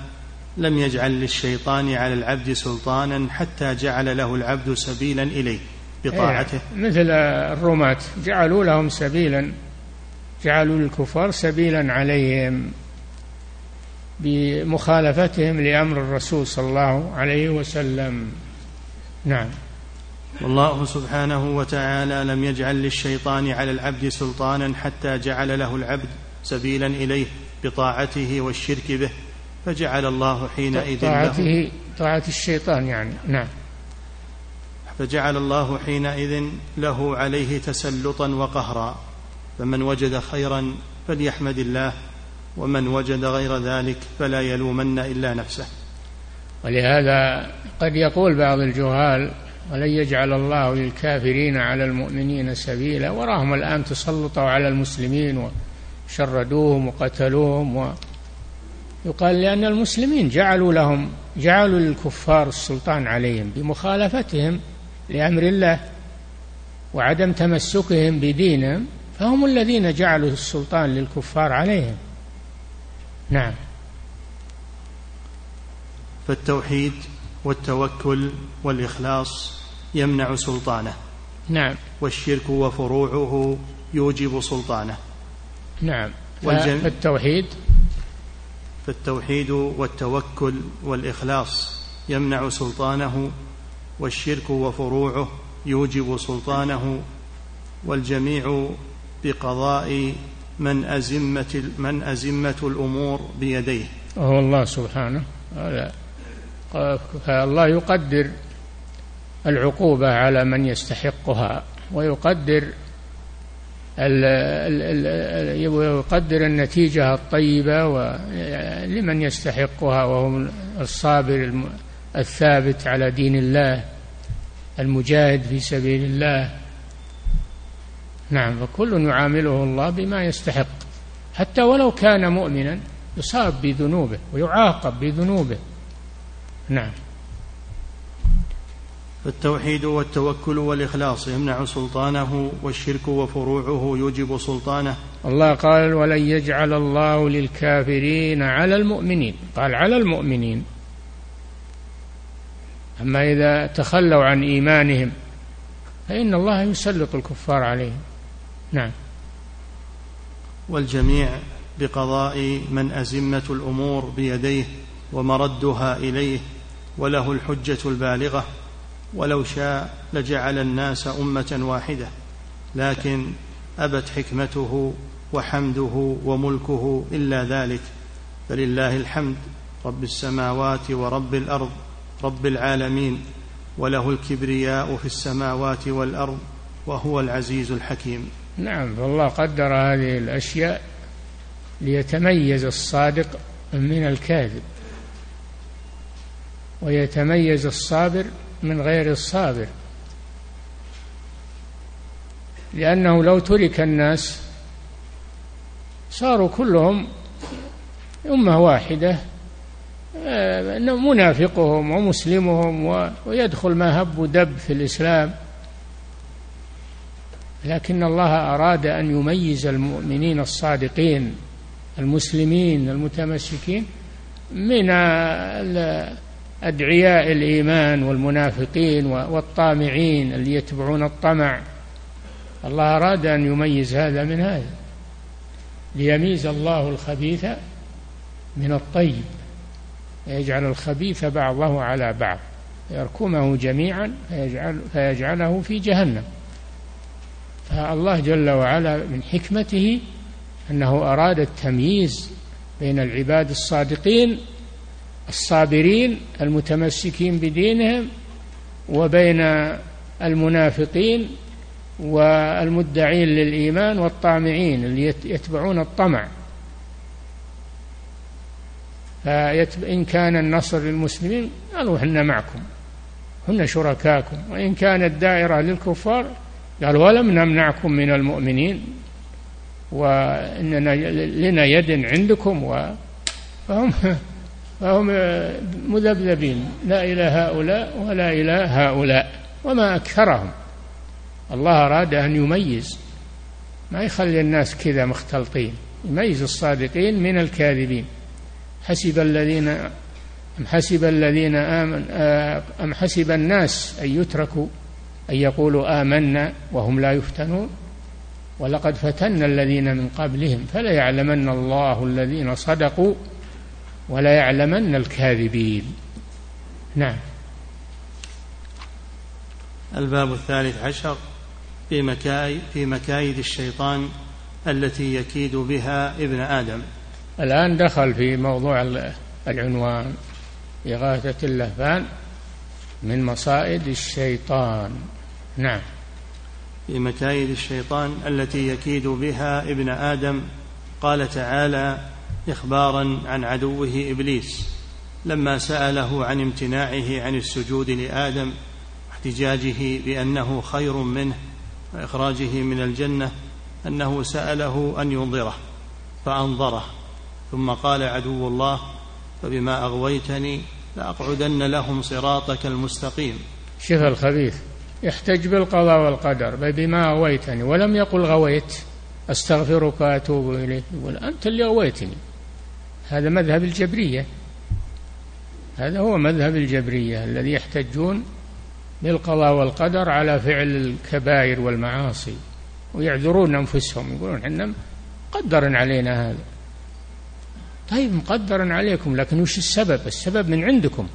لم يجعل للشيطان على العبد سلطانا حتى جعل له العبد سبيلا إليه بطاعته. إيه، مثل الرماة جعلوا لهم سبيلا. جعلوا للكفار سبيلا عليهم بمخالفتهم لأمر الرسول صلى الله عليه وسلم. نعم. والله سبحانه وتعالى لم يجعل للشيطان على العبد سلطانا حتى جعل له العبد سبيلا إليه بطاعته والشرك به فجعل الله حينئذ طاعته له طاعة الشيطان يعني. نعم. فجعل الله حينئذ له عليه تسلطا وقهرا. فمن وجد خيرا فليحمد الله ومن وجد غير ذلك فلا يلومن إلا نفسه. ولهذا قد يقول بعض الجهال ولن يجعل الله للكافرين على المؤمنين سبيلا وراهم الآن تسلطوا على المسلمين وشردوهم وقتلوهم. و يقال لأن المسلمين جعلوا لهم جعلوا للكفار السلطان عليهم بمخالفتهم لأمر الله وعدم تمسكهم بدينهم فهم الذين جعلوا السلطان للكفار عليهم. نعم. فالتوحيد والتوكل والإخلاص يمنع سلطانه. نعم. والشرك وفروعه يوجب سلطانه. نعم. والجن... فالتوحيد؟ فالتوحيد والتوكل والإخلاص يمنع سلطانه. والشرك وفروعه يوجب سلطانه. والجميع بقضاء من أزمة من أزمة الأمور بيديه. وهو الله سبحانه. فالله يقدر العقوبة على من يستحقها ويقدر يقدر النتيجة الطيبة لمن يستحقها وهو الصابر الثابت على دين الله المجاهد في سبيل الله. نعم فكل يعامله الله بما يستحق. حتى ولو كان مؤمنا يصاب بذنوبه ويعاقب بذنوبه. نعم. فالتوحيد والتوكل والإخلاص يمنع سلطانه والشرك وفروعه يوجب سلطانه. الله قال ولن يجعل الله للكافرين على المؤمنين قال على المؤمنين أما إذا تخلوا عن إيمانهم فإن الله يسلط الكفار عليهم. نعم. والجميع بقضاء من أزمة الأمور بيديه ومردها إليه وله الحجة البالغة ولو شاء لجعل الناس أمة واحدة لكن أبت حكمته وحمده وملكه إلا ذلك. فلله الحمد رب السماوات ورب الأرض رب العالمين وله الكبرياء في السماوات والأرض وهو العزيز الحكيم. نعم فالله قدر هذه الأشياء ليتميز الصادق من الكاذب ويتميز الصابر من غير الصابر لأنه لو ترك الناس صاروا كلهم أمة واحدة آه، منافقهم ومسلمهم ويدخل ما هب ودب في الإسلام. لكن الله أراد أن يميز المؤمنين الصادقين المسلمين المتمسكين من أدعياء الإيمان والمنافقين والطامعين اللي يتبعون الطمع. الله أراد أن يميز هذا من هذا ليميز الله الخبيث من الطيب يجعل الخبيث بعضه على بعض يركمه جميعا فيجعل فيجعله في جهنم. فالله جل وعلا من حكمته أنه أراد التمييز بين العباد الصادقين الصابرين المتمسكين بدينهم وبين المنافقين والمدعين للإيمان والطامعين اللي يتبعون الطمع. فإن كان النصر للمسلمين قالوا هن معكم هن شركاكم وإن كانت دائرة للكفار قال ولم نمنعكم من المؤمنين وإننا لنا يد عندكم و فهم فهم مذبذبين. لا إلى هؤلاء ولا إلى هؤلاء وما أكثرهم. الله أراد أن يميز. ما يخلي الناس كذا مختلطين. يميز الصادقين من الكاذبين. حسب الذين أم حسب الذين آمن أم حسب الناس أن يتركوا أن يقولوا آمنا وهم لا يفتنون. ولقد فتنا الذين من قبلهم فلا يعلمن الله الذين صدقوا ولا يعلمن الكاذبين. نعم. الباب الثالث عشر في مكايد, في مكايد الشيطان التي يكيد بها ابن آدم. الآن دخل في موضوع العنوان إغاثة اللهفان من مصائد الشيطان. نعم. في مكايد الشيطان التي يكيد بها ابن آدم قال تعالى إخبارا عن عدوه إبليس. لما سأله عن امتناعه عن السجود لآدم واحتجاجه بأنه خير منه وإخراجه من الجنة أنه سأله أن ينظره فأنظره ثم قال عدو الله فبما أغويتني لأقعدن لهم صراطك المستقيم. شوف الخبيث. يحتج بالقضاء والقدر بما أغويتني ولم يقل غويت أستغفرك وأتوب إليك يقول أنت اللي أغويتني هذا مذهب الجبرية. هذا هو مذهب الجبرية الذي يحتجون بالقضاء والقدر على فعل الكبائر والمعاصي ويعذرون أنفسهم يقولون إحنا قدر علينا هذا. طيب مقدر عليكم لكن وش السبب؟ السبب من عندكم.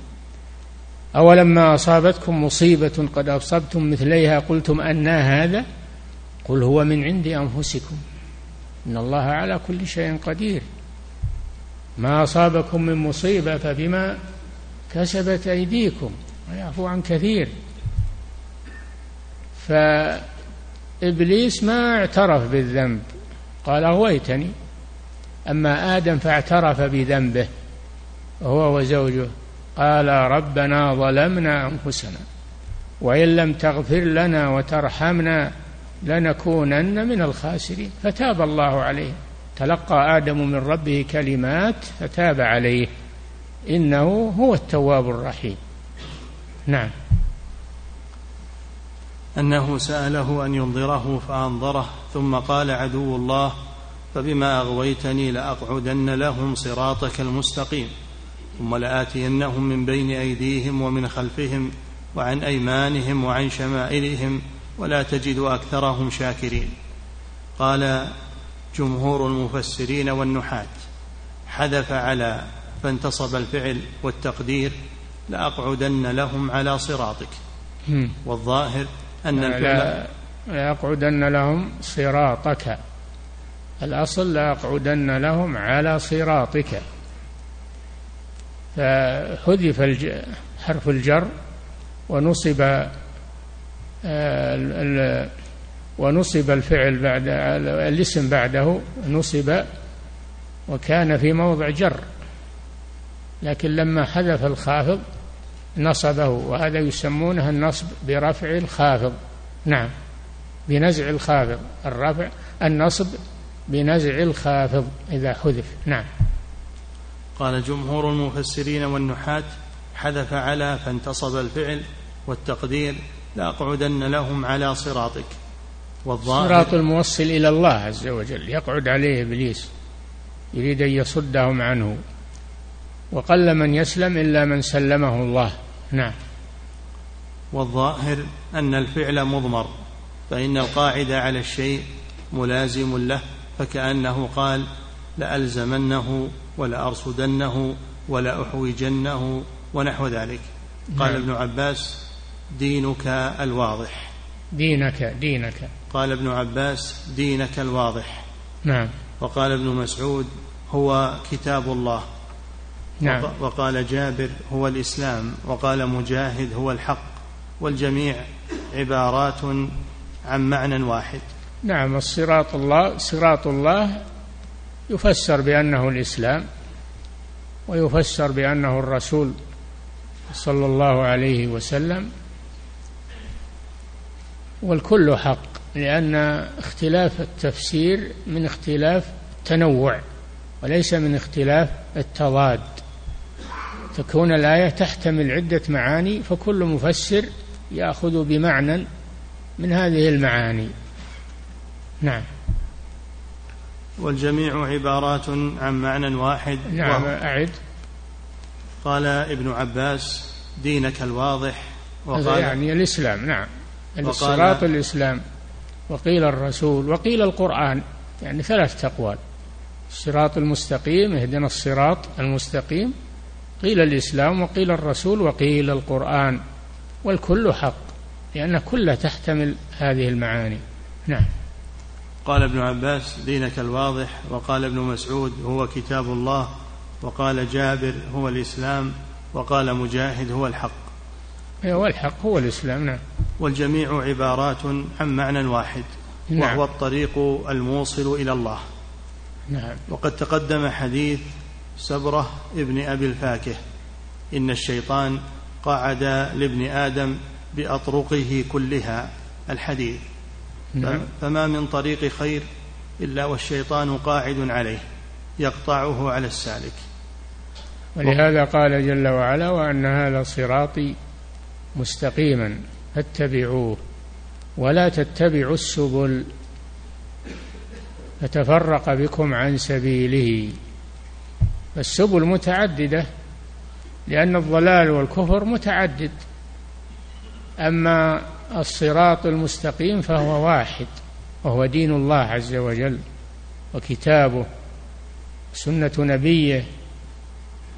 أولما أصابتكم مصيبة قد أصبتم مثليها قلتم أنا هذا؟ قل هو من عند أنفسكم. إن الله على كل شيء قدير. ما أصابكم من مصيبة فبما كسبت أيديكم. ويعفو عن كثير. فإبليس ما اعترف بالذنب. قال أغويتني. أما آدم فاعترف بذنبه. هو وزوجه. قال ربنا ظلمنا أنفسنا وإن لم تغفر لنا وترحمنا لنكونن من الخاسرين فتاب الله عليه. تلقى آدم من ربه كلمات فتاب عليه. إنه هو التواب الرحيم. نعم. أنه سأله أن ينظره فأنظره ثم قال عدو الله فبما أغويتني لأقعدن لهم صراطك المستقيم. ثم لآتينهم من بين أيديهم ومن خلفهم وعن أيمانهم وعن شمائلهم ولا تجد أكثرهم شاكرين. قال جمهور المفسرين والنحاة حذف على فانتصب الفعل والتقدير لأقعدن لهم على صراطك. والظاهر أن الفعل لأقعدن لهم صراطك. الأصل لأقعدن لهم على صراطك. فحذف حرف الجر ونصب آه، ونصب الفعل بعد الاسم بعده نصب وكان في موضع جر. لكن لما حذف الخافض نصبه وهذا يسمونه النصب برفع الخافض. نعم بنزع الخافض. الرفع النصب بنزع الخافض إذا حذف. نعم. قال جمهور المفسرين والنحاة حذف على فانتصب الفعل والتقدير لأقعدن لهم على صراطك والظاهر صراط الموصل إلى الله عز وجل يقعد عليه إبليس يريد أن يصدهم عنه. وقل من يسلم إلا من سلمه الله. نعم. والظاهر أن الفعل مضمر فإن القاعد على الشيء ملازم له فكأنه قال لألزمنه ولأرصدنه ولأحوجنه ونحو ذلك. قال نعم. ابن عباس دينك الواضح. دينك دينك. قال ابن عباس دينك الواضح. نعم. وقال ابن مسعود هو كتاب الله. نعم. وقال جابر هو الإسلام. وقال مجاهد هو الحق. والجميع عبارات عن معنى واحد. نعم الصراط الله صراط الله يفسر بأنه الإسلام ويفسر بأنه الرسول صلى الله عليه وسلم والكل حق لأن اختلاف التفسير من اختلاف التنوع وليس من اختلاف التضاد. تكون الآية تحتمل عدة معاني فكل مفسر يأخذ بمعنى من هذه المعاني. نعم. والجميع عبارات عن معنى واحد. نعم أعد. قال ابن عباس دينك الواضح. وقال يعني الإسلام نعم. الصراط الإسلام. وقيل الرسول وقيل القرآن. يعني ثلاث أقوال. الصراط المستقيم اهدنا الصراط المستقيم. قيل الإسلام وقيل الرسول وقيل القرآن. والكل حق لأن كل تحتمل هذه المعاني. نعم. قال ابن عباس دينك الواضح وقال ابن مسعود هو كتاب الله وقال جابر هو الإسلام وقال مجاهد هو الحق. هو الحق هو الإسلام نعم. والجميع عبارات عن معنى واحد نعم. وهو الطريق الموصل إلى الله. نعم. وقد تقدم حديث سبرة ابن أبي الفاكه إن الشيطان قعد لابن آدم بأطرقه كلها الحديث. نعم. فما من طريق خير إلا والشيطان قاعد عليه يقطعه على السالك. ولهذا قال جل وعلا وأن هذا صراطي مستقيما فاتبعوه ولا تتبعوا السبل فتفرق بكم عن سبيله. السبل متعددة لأن الضلال والكفر متعدد. أما الصراط المستقيم فهو واحد وهو دين الله عز وجل وكتابه سنة نبيه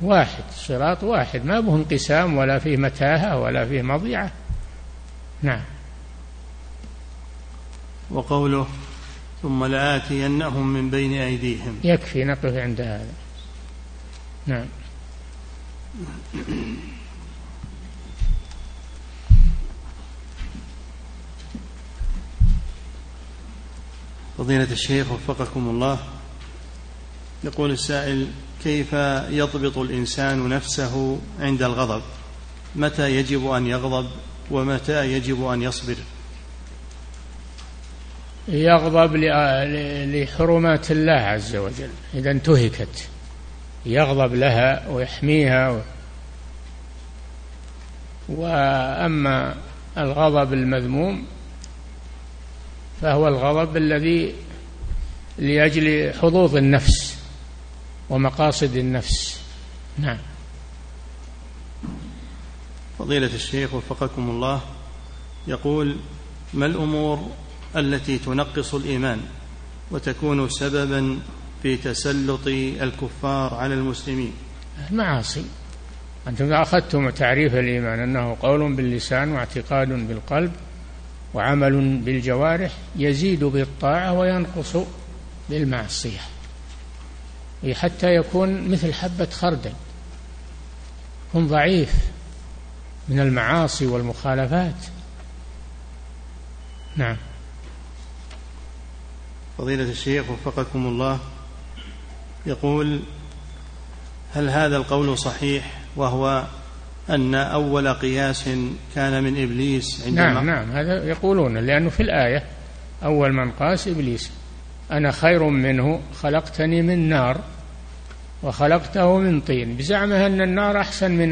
واحد صراط واحد ما به انقسام ولا فيه متاهة ولا فيه مضيعة. نعم. وقوله ثم لآتينهم من بين أيديهم. يكفي نقف عند هذا. نعم. فضيلة الشيخ وفقكم الله يقول السائل كيف يضبط الإنسان نفسه عند الغضب؟ متى يجب أن يغضب ومتى يجب أن يصبر؟ يغضب لحرمات الله عز وجل. إذا انتهكت. يغضب لها ويحميها وأما الغضب المذموم فهو الغضب الذي لأجل حظوظ النفس ومقاصد النفس. نعم. فضيلة الشيخ وفقكم الله يقول ما الأمور التي تنقص الإيمان وتكون سببا في تسلط الكفار على المسلمين؟ المعاصي. أنتم أخذتم تعريف الإيمان أنه قول باللسان واعتقاد بالقلب وعمل بالجوارح يزيد بالطاعة وينقص بالمعصية. حتى يكون مثل حبة خردل. يكون ضعيف من المعاصي والمخالفات. نعم. فضيلة الشيخ وفقكم الله يقول هل هذا القول صحيح وهو أن أول قياس كان من إبليس عندما نعم نعم هذا يقولون لأنه في الآية أول من قاس إبليس. أنا خير منه خلقتني من نار وخلقته من طين. بزعمه أن النار أحسن من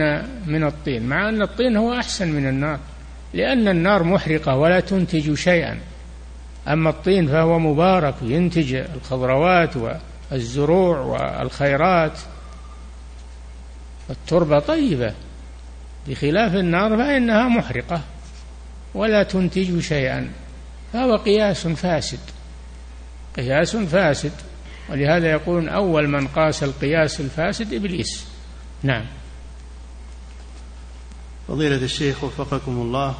من الطين مع أن الطين هو أحسن من النار. لأن النار محرقة ولا تنتج شيئا. أما الطين فهو مبارك ينتج الخضروات والزروع والخيرات. التربة طيبة. بخلاف النار فإنها محرقة ولا تنتج شيئا. فهو قياس فاسد قياس فاسد. ولهذا يقولون أول من قاس القياس الفاسد إبليس. نعم. فضيلة الشيخ وفقكم الله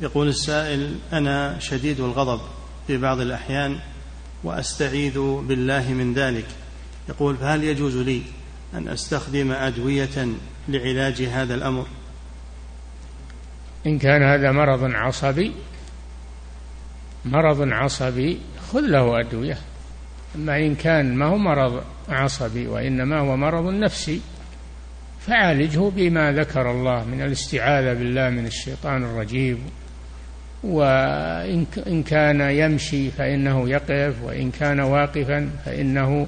يقول السائل أنا شديد الغضب في بعض الأحيان وأستعيذ بالله من ذلك. يقول فهل يجوز لي أن أستخدم أدوية لعلاج هذا الأمر. إن كان هذا مرض عصبي مرض عصبي خذ له أدوية. أما إن كان ما هو مرض عصبي وإنما هو مرض نفسي فعالجه بما ذكر الله من الاستعاذة بالله من الشيطان الرجيم. وإن كان يمشي فإنه يقف وإن كان واقفا فإنه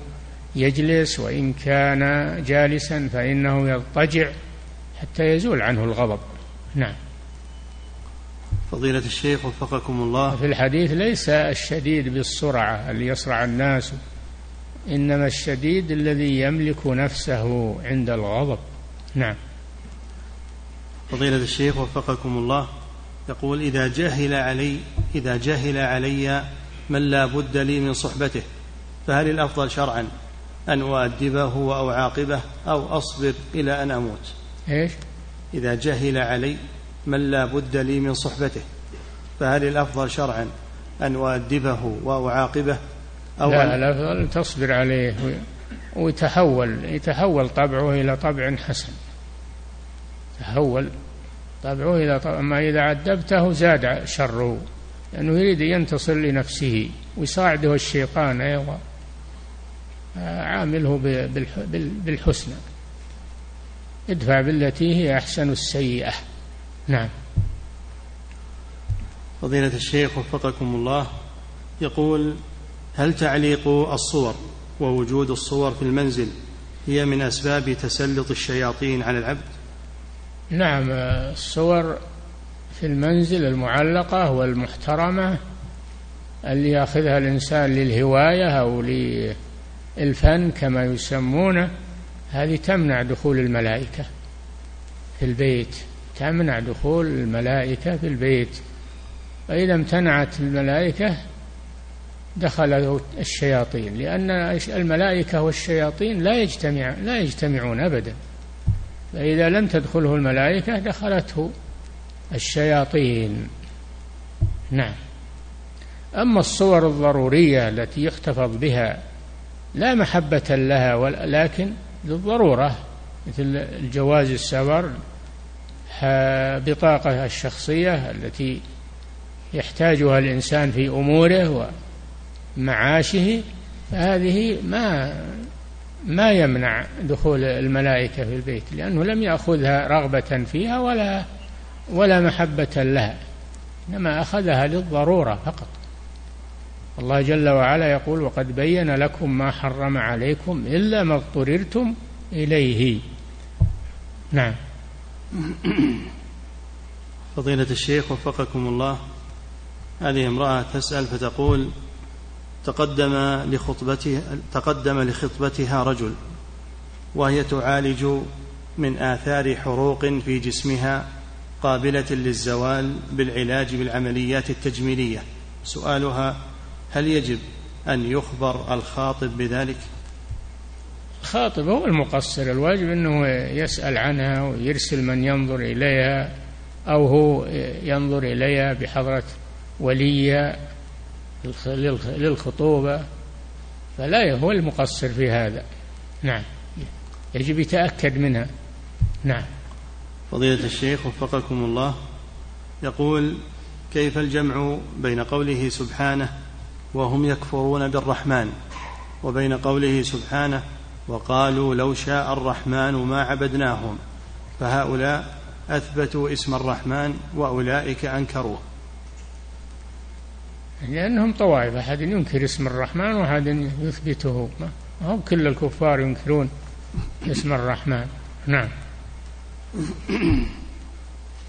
يجلس وإن كان جالسا فإنه يضطجع حتى يزول عنه الغضب. نعم. فضيلة الشيخ وفقكم الله. في الحديث ليس الشديد بالسرعة اللي يصرع الناس إنما الشديد الذي يملك نفسه عند الغضب. نعم. فضيلة الشيخ وفقكم الله. يقول إذا جهل علي إذا جهل علي من لا بد لي من صحبته فهل الأفضل شرعا أن أؤدبه وأعاقبه أو أصبر إلى أن أموت. إيش؟ إذا جهل علي من لا بد لي من صحبته. فهل الأفضل شرعا أن أؤدبه وأعاقبه أو لا الأفضل تصبر عليه ويتحول يتحول طبعه إلى طبع حسن. تحول طبعه إلى طبع أما إذا عذبته زاد شره لأنه يريد ينتصر لنفسه. ويساعده الشيطان أيضا. عامله بالحسنى. ادفع بالتي هي أحسن السيئة. نعم. فضيلة الشيخ وفقكم الله يقول هل تعليق الصور ووجود الصور في المنزل هي من أسباب تسلط الشياطين على العبد؟ نعم الصور في المنزل المعلقة والمحترمة اللي يأخذها الإنسان للهواية أو للفن كما يسمونه هذه تمنع دخول الملائكة في البيت تمنع دخول الملائكة في البيت. فإذا امتنعت الملائكة دخل الشياطين لأن الملائكة والشياطين لا يجتمع لا يجتمعون أبدا. فإذا لم تدخله الملائكة دخلته الشياطين. نعم. أما الصور الضرورية التي يحتفظ بها لا محبة لها ولكن للضرورة مثل الجواز السفر بطاقة الشخصية التي يحتاجها الإنسان في أموره ومعاشه فهذه ما ما يمنع دخول الملائكة في البيت لأنه لم يأخذها رغبة فيها ولا ولا محبة لها إنما أخذها للضرورة فقط. الله جل وعلا يقول وقد بين لكم ما حرم عليكم إلا ما اضطررتم إليه. نعم. فضيلة الشيخ وفقكم الله. هذه امرأة تسأل فتقول تقدم لخطبتها تقدم لخطبتها رجل وهي تعالج من آثار حروق في جسمها قابلة للزوال بالعلاج بالعمليات التجميلية. سؤالها هل يجب أن يخبر الخاطب بذلك؟ الخاطب هو المقصر. الواجب أنه يسأل عنها ويرسل من ينظر إليها أو هو ينظر إليها بحضرة ولي للخطوبة. فلا هو المقصر في هذا. نعم. يجب يتأكد منها. نعم. فضيلة الشيخ وفقكم الله يقول كيف الجمع بين قوله سبحانه وهم يكفرون بالرحمن وبين قوله سبحانه وقالوا لو شاء الرحمن ما عبدناهم فهؤلاء أثبتوا اسم الرحمن وأولئك انكروه لانهم طوائف أحد ينكر اسم الرحمن وأحد يثبته. ما هم كل الكفار ينكرون اسم الرحمن. نعم.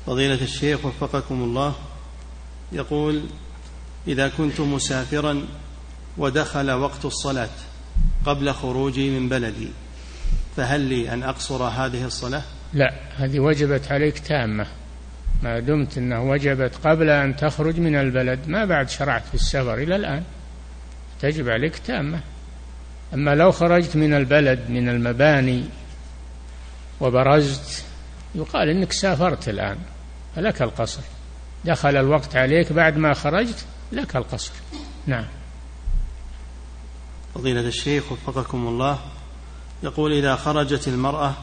فضيلة الشيخ وفقكم الله يقول إذا كنت مسافرا ودخل وقت الصلاة قبل خروجي من بلدي فهل لي أن أقصر هذه الصلاة؟ لا هذه وجبت عليك تامة. ما دمت أنه وجبت قبل أن تخرج من البلد ما بعد شرعت في السفر إلى الآن. تجب عليك تامة. أما لو خرجت من البلد من المباني وبرزت يقال إنك سافرت الآن فلك القصر. دخل الوقت عليك بعد ما خرجت لك القصر نعم. فضيلة الشيخ وفقكم الله يقول إذا خرجت المرأة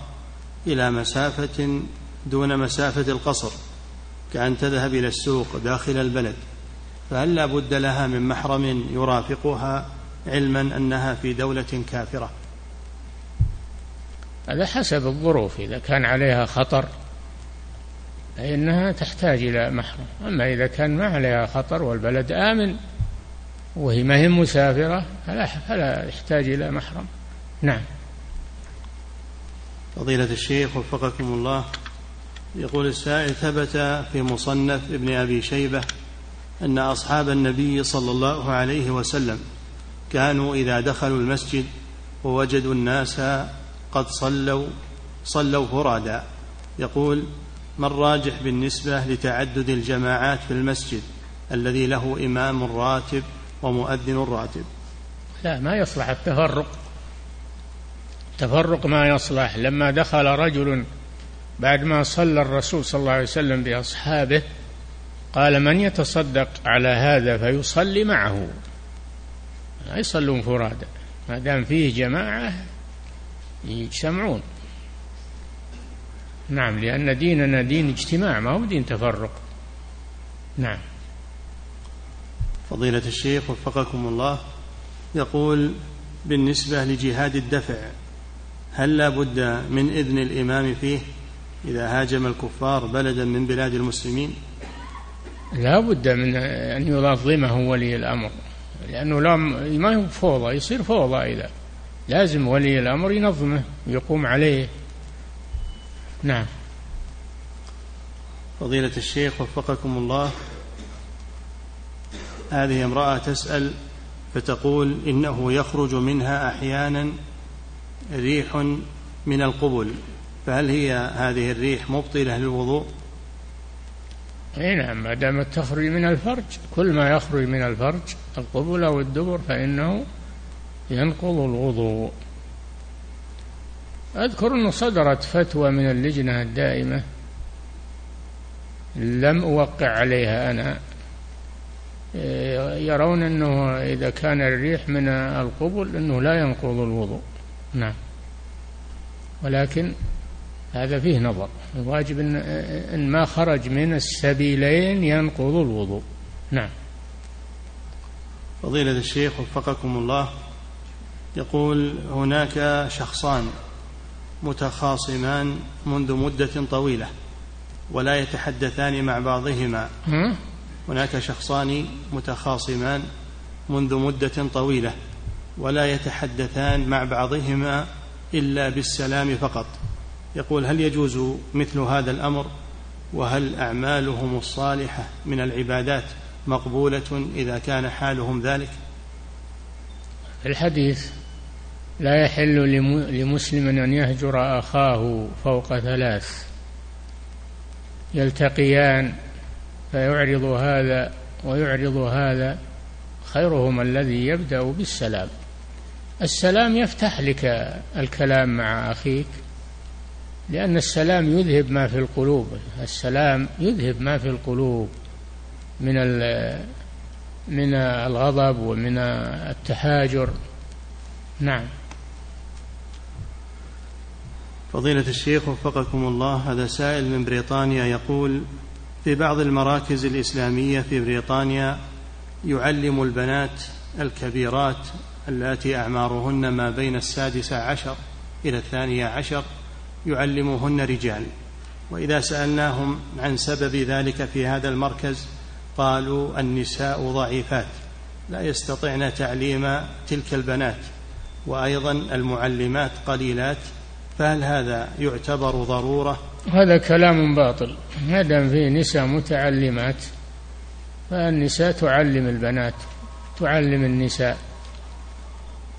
إلى مسافة دون مسافة القصر كأن تذهب إلى السوق داخل البلد فهل لا بد لها من محرم يرافقها علما أنها في دولة كافرة؟ هذا حسب الظروف إذا كان عليها خطر فإنها تحتاج إلى محرم. أما إذا كان ما عليها خطر والبلد آمن وهي ما هي مسافرة فلا, فلا يحتاج إلى محرم. نعم. فضيلة الشيخ وفقكم الله يقول السائل ثبت في مصنف ابن أبي شيبة أن أصحاب النبي صلى الله عليه وسلم كانوا إذا دخلوا المسجد ووجدوا الناس قد صلوا صلوا فرادا يقول ما الراجح بالنسبة لتعدد الجماعات في المسجد الذي له إمام راتب ومؤذن راتب؟ لا ما يصلح التفرق. تفرق ما يصلح. لما دخل رجل بعد ما صلى الرسول صلى الله عليه وسلم بأصحابه قال من يتصدق على هذا فيصلي معه. لا يصلون فرادى ما دام فيه جماعة يجتمعون. نعم لأن ديننا دين اجتماع ما هو دين تفرق. نعم. فضيلة الشيخ وفقكم الله يقول بالنسبة لجهاد الدفع هل لا بد من إذن الإمام فيه إذا هاجم الكفار بلدا من بلاد المسلمين؟ لا بد من أن ينظمه ولي الأمر لأنه لا ما هو فوضى يصير فوضى إذا لازم ولي الأمر ينظمه ويقوم عليه. نعم. فضيلة الشيخ وفقكم الله هذه امرأة تسأل فتقول إنه يخرج منها أحيانا ريح من القبل فهل هي هذه الريح مبطلة للوضوء؟ إي نعم ما دامت تخرج من الفرج كل ما يخرج من الفرج القبل أو الدبر فإنه ينقض الوضوء. أذكر انه صدرت فتوى من اللجنة الدائمة. لم أوقع عليها أنا. يرون أنه إذا كان الريح من القبل أنه لا ينقض الوضوء. نعم. ولكن هذا فيه نظر. الواجب إن ما خرج من السبيلين ينقض الوضوء. نعم. فضيلة الشيخ وفقكم الله يقول هناك شخصان متخاصمان منذ مدة طويلة ولا يتحدثان مع بعضهما. هناك شخصان متخاصمان منذ مدة طويلة ولا يتحدثان مع بعضهما إلا بالسلام فقط. يقول هل يجوز مثل هذا الأمر؟ وهل أعمالهم الصالحة من العبادات مقبولة إذا كان حالهم ذلك؟ الحديث لا يحل لمسلم أن يهجر أخاه فوق ثلاث. يلتقيان فيعرض هذا ويعرض هذا. خيرهما الذي يبدأ بالسلام. السلام يفتح لك الكلام مع أخيك لأن السلام يذهب ما في القلوب. السلام يذهب ما في القلوب من من الغضب ومن التهاجر. نعم. فضيلة الشيخ وفقكم الله هذا سائل من بريطانيا يقول في بعض المراكز الإسلامية في بريطانيا يعلم البنات الكبيرات اللاتي أعمارهن ما بين السادسة عشر إلى الثانية عشر يعلمهن رجال. وإذا سألناهم عن سبب ذلك في هذا المركز قالوا النساء ضعيفات لا يستطعن تعليم تلك البنات وأيضا المعلمات قليلات فهل هذا يعتبر ضرورة؟ هذا كلام باطل. ما دام في نساء متعلمات فالنساء تعلم البنات تعلم النساء.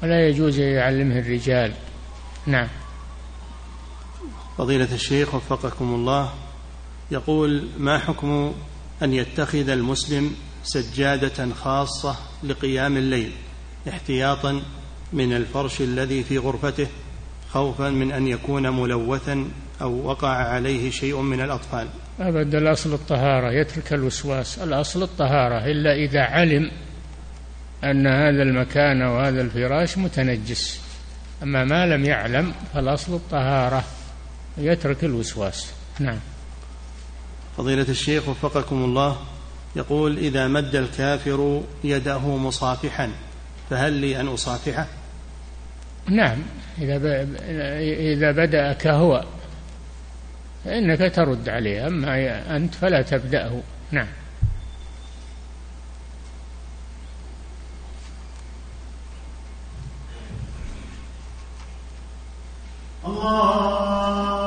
ولا يجوز يعلمه الرجال. نعم. فضيلة الشيخ وفقكم الله يقول ما حكم أن يتخذ المسلم سجادة خاصة لقيام الليل احتياطا من الفرش الذي في غرفته؟ خوفا من أن يكون ملوثا أو وقع عليه شيء من الأطفال. أبدا الأصل الطهارة يترك الوسواس. الأصل الطهارة إلا إذا علم أن هذا المكان وهذا الفراش متنجس. أما ما لم يعلم فالأصل الطهارة يترك الوسواس. نعم. فضيلة الشيخ وفقكم الله يقول إذا مد الكافر يده مصافحا فهل لي أن أصافحه؟ نعم. إذا إذا هو فإنك ترد عليه. أما أنت فلا تبدأه. نعم. الله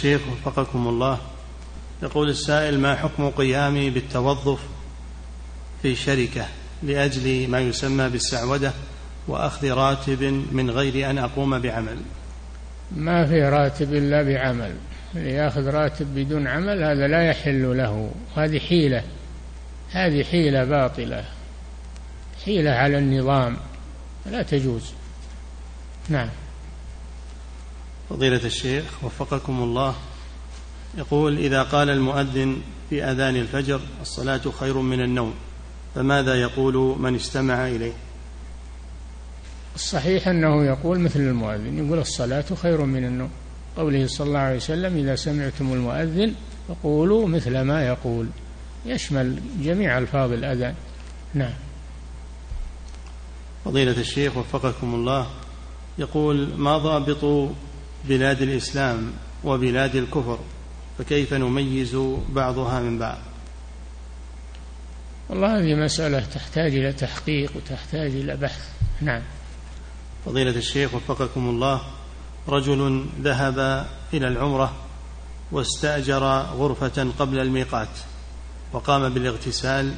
الشيخ وفقكم الله. يقول السائل ما حكم قيامي بالتوظف في شركة لأجل ما يسمى بالسعودة وأخذ راتب من غير أن أقوم بعمل؟ ما في راتب إلا بعمل. اللي ياخذ راتب بدون عمل هذا لا يحل له. هذه حيلة. هذه حيلة باطلة. حيلة على النظام. لا تجوز. نعم. فضيلة الشيخ وفقكم الله. يقول إذا قال المؤذن في أذان الفجر الصلاة خير من النوم فماذا يقول من استمع إليه؟ الصحيح أنه يقول مثل المؤذن يقول الصلاة خير من النوم. قوله صلى الله عليه وسلم إذا سمعتم المؤذن فقولوا مثل ما يقول. يشمل جميع ألفاظ الأذان. نعم. فضيلة الشيخ وفقكم الله. يقول ما ضابط بلاد الإسلام وبلاد الكفر فكيف نميز بعضها من بعض؟ والله هذه مسألة تحتاج إلى تحقيق وتحتاج إلى بحث. نعم. فضيلة الشيخ وفقكم الله رجل ذهب إلى العمرة واستأجر غرفة قبل الميقات وقام بالاغتسال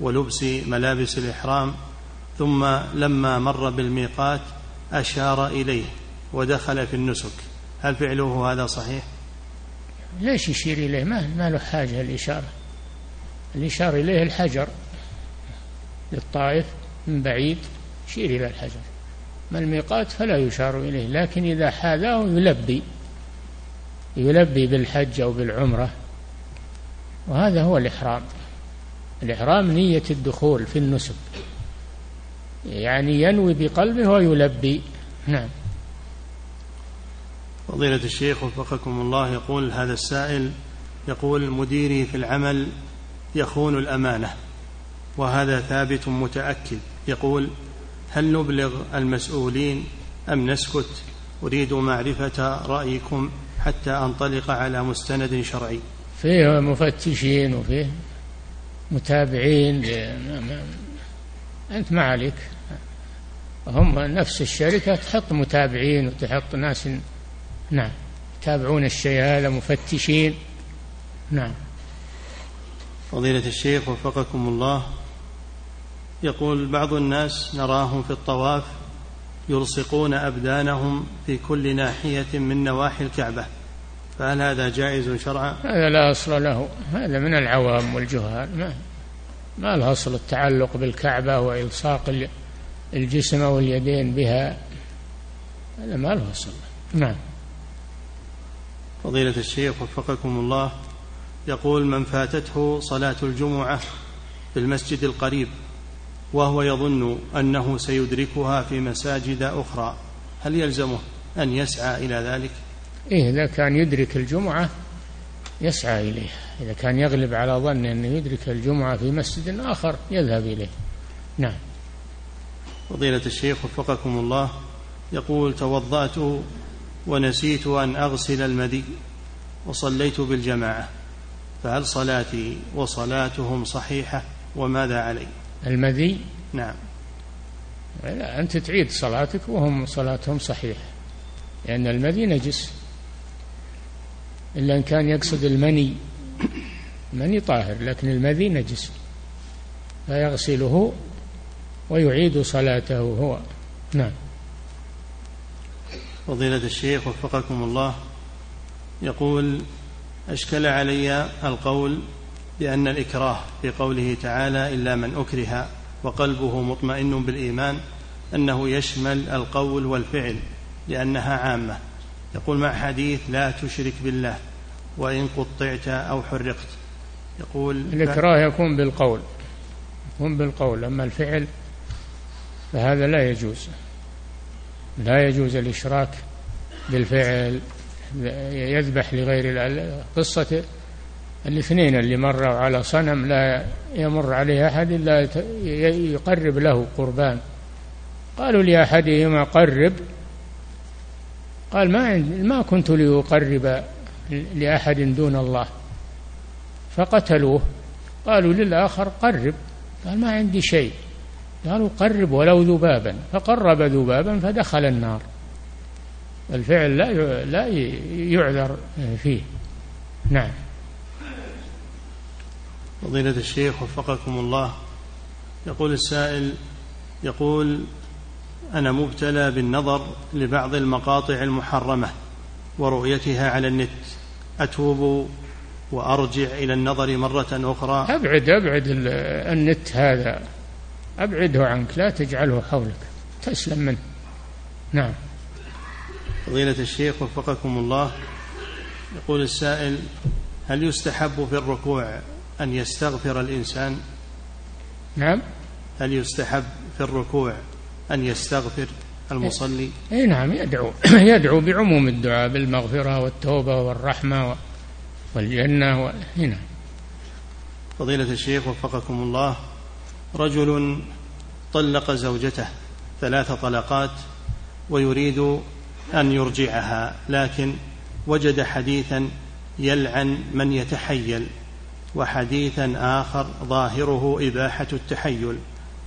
ولبس ملابس الإحرام ثم لما مر بالميقات أشار إليه. ودخل في النسك. هل فعله هذا صحيح؟ ليش يشير إليه؟ ما, ما له حاجة الإشارة. الإشارة إليه الحجر. للطائف من بعيد يشير إلى الحجر. ما الميقات فلا يشار إليه. لكن إذا حاذاه يلبي. يلبي بالحج أو بالعمرة. وهذا هو الإحرام. الإحرام نية الدخول في النسك. يعني ينوي بقلبه ويلبي. نعم. فضيلة الشيخ وفقكم الله يقول هذا السائل يقول مديري في العمل يخون الأمانة وهذا ثابت متأكد يقول هل نبلغ المسؤولين أم نسكت؟ أريد معرفة رأيكم حتى أنطلق على مستند شرعي. فيه مفتشين وفيه متابعين أنت ما عليك هم نفس الشركة تحط متابعين وتحط ناس نعم. يتابعون الشيء هذا مفتشين. نعم. فضيلة الشيخ وفقكم الله. يقول بعض الناس نراهم في الطواف يلصقون أبدانهم في كل ناحية من نواحي الكعبة. فهل هذا جائز شرعا؟ هذا لا أصل له. هذا من العوام والجهال. ما ما له أصل التعلق بالكعبة وإلصاق الجسم واليدين بها. هذا ما له أصل. نعم. فضيلة الشيخ وفقكم الله يقول من فاتته صلاة الجمعة في المسجد القريب وهو يظن أنه سيدركها في مساجد أخرى هل يلزمه أن يسعى إلى ذلك؟ إيه إذا كان يدرك الجمعة يسعى إليه إذا كان يغلب على ظن أنه يدرك الجمعة في مسجد آخر يذهب إليه نعم فضيلة الشيخ وفقكم الله يقول توضأت ونسيت أن أغسل المدي وصليت بالجماعة فهل صلاتي وصلاتهم صحيحة وماذا علي؟ المذي نعم. لا أنت تعيد صلاتك وهم صلاتهم صحيحة لأن المذي نجس. إلا إن كان يقصد المني المني طاهر لكن المذي نجس. فيغسله ويعيد صلاته هو. نعم. فضيلة الشيخ وفقكم الله. يقول أشكل علي القول بأن الإكراه في قوله تعالى إلا من أكره وقلبه مطمئن بالإيمان أنه يشمل القول والفعل لأنها عامة. يقول مع حديث لا تشرك بالله وإن قطعت أو حرقت. يقول الإكراه يكون بالقول يكون بالقول أما الفعل فهذا لا يجوز. لا يجوز الإشراك بالفعل يذبح لغير قصة الاثنين اللي مروا على صنم لا يمر عليه أحد إلا يقرب له قربان. قالوا لأحدهما قرب. قال ما ما كنت لأقرب لأحد دون الله. فقتلوه. قالوا للآخر قرب. قال ما عندي شيء. قالوا قرب ولو ذبابا. فقرب ذبابا فدخل النار. الفعل لا لا يعذر فيه. نعم. فضيلة الشيخ وفقكم الله. يقول السائل يقول أنا مبتلى بالنظر لبعض المقاطع المحرمة ورؤيتها على النت. أتوب وأرجع إلى النظر مرة أخرى. أبعد أبعد النت هذا. أبعده عنك لا تجعله حولك تسلم منه. نعم. فضيلة الشيخ وفقكم الله يقول السائل هل يستحب في الركوع أن يستغفر الإنسان؟ نعم. هل يستحب في الركوع أن يستغفر المصلي؟ اي نعم يدعو يدعو بعموم الدعاء بالمغفرة والتوبة والرحمة والجنة و... هنا. فضيلة الشيخ وفقكم الله رجل طلق زوجته ثلاث طلقات ويريد أن يرجعها لكن وجد حديثا يلعن من يتحيل وحديثا آخر ظاهره إباحة التحيل.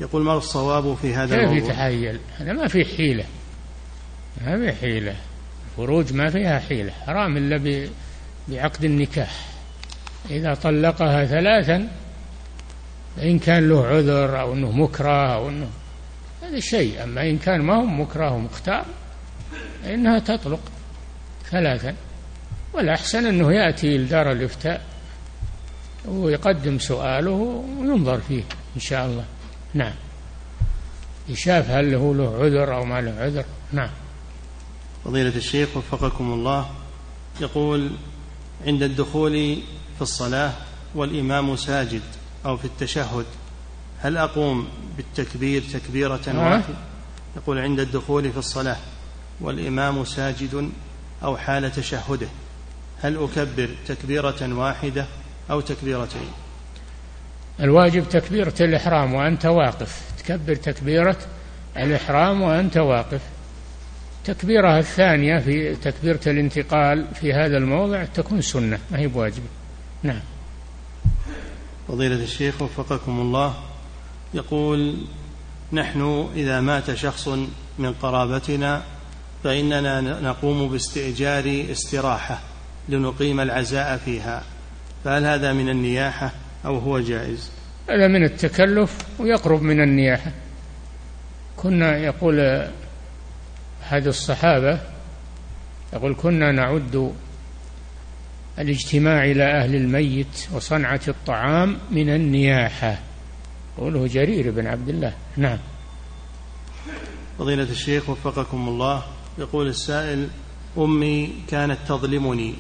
يقول ما الصواب في هذا كيف الموضوع؟ يتحيل؟ هذا ما في حيلة. ما في حيلة. الفروج ما فيها حيلة. حرام إلا بعقد النكاح. إذا طلقها ثلاثا إن كان له عذر أو أنه مكره أو أنه هذا شيء. أما إن كان ما هو مكره ومختار فإنها تطلق ثلاثا. والأحسن أنه يأتي لدار الإفتاء ويقدم سؤاله وينظر فيه إن شاء الله. نعم. يشاف هل هو له عذر أو ما له عذر. نعم. فضيلة الشيخ وفقكم الله يقول عند الدخول في الصلاة والإمام ساجد أو في التشهد هل أقوم بالتكبير تكبيرة واحدة؟ يقول عند الدخول في الصلاة والإمام ساجد أو حال تشهده هل أكبر تكبيرة واحدة أو تكبيرتين؟ الواجب تكبيرة الإحرام وأنت واقف تكبر تكبيرة الإحرام وأنت واقف. تكبيرها الثانية في تكبيرة الانتقال في هذا الموضع تكون سنة ما هي بواجبة نعم. فضيلة الشيخ وفقكم الله. يقول نحن إذا مات شخص من قرابتنا فإننا نقوم باستئجار استراحة لنقيم العزاء فيها. فهل هذا من النياحة أو هو جائز؟ هذا من التكلف ويقرب من النياحة. كنا يقول أحد الصحابة يقول كنا نعد الاجتماع إلى أهل الميت وصنعة الطعام من النياحة. قوله جرير بن عبد الله. نعم. فضيلة الشيخ وفقكم الله يقول السائل أمي كانت تظلمني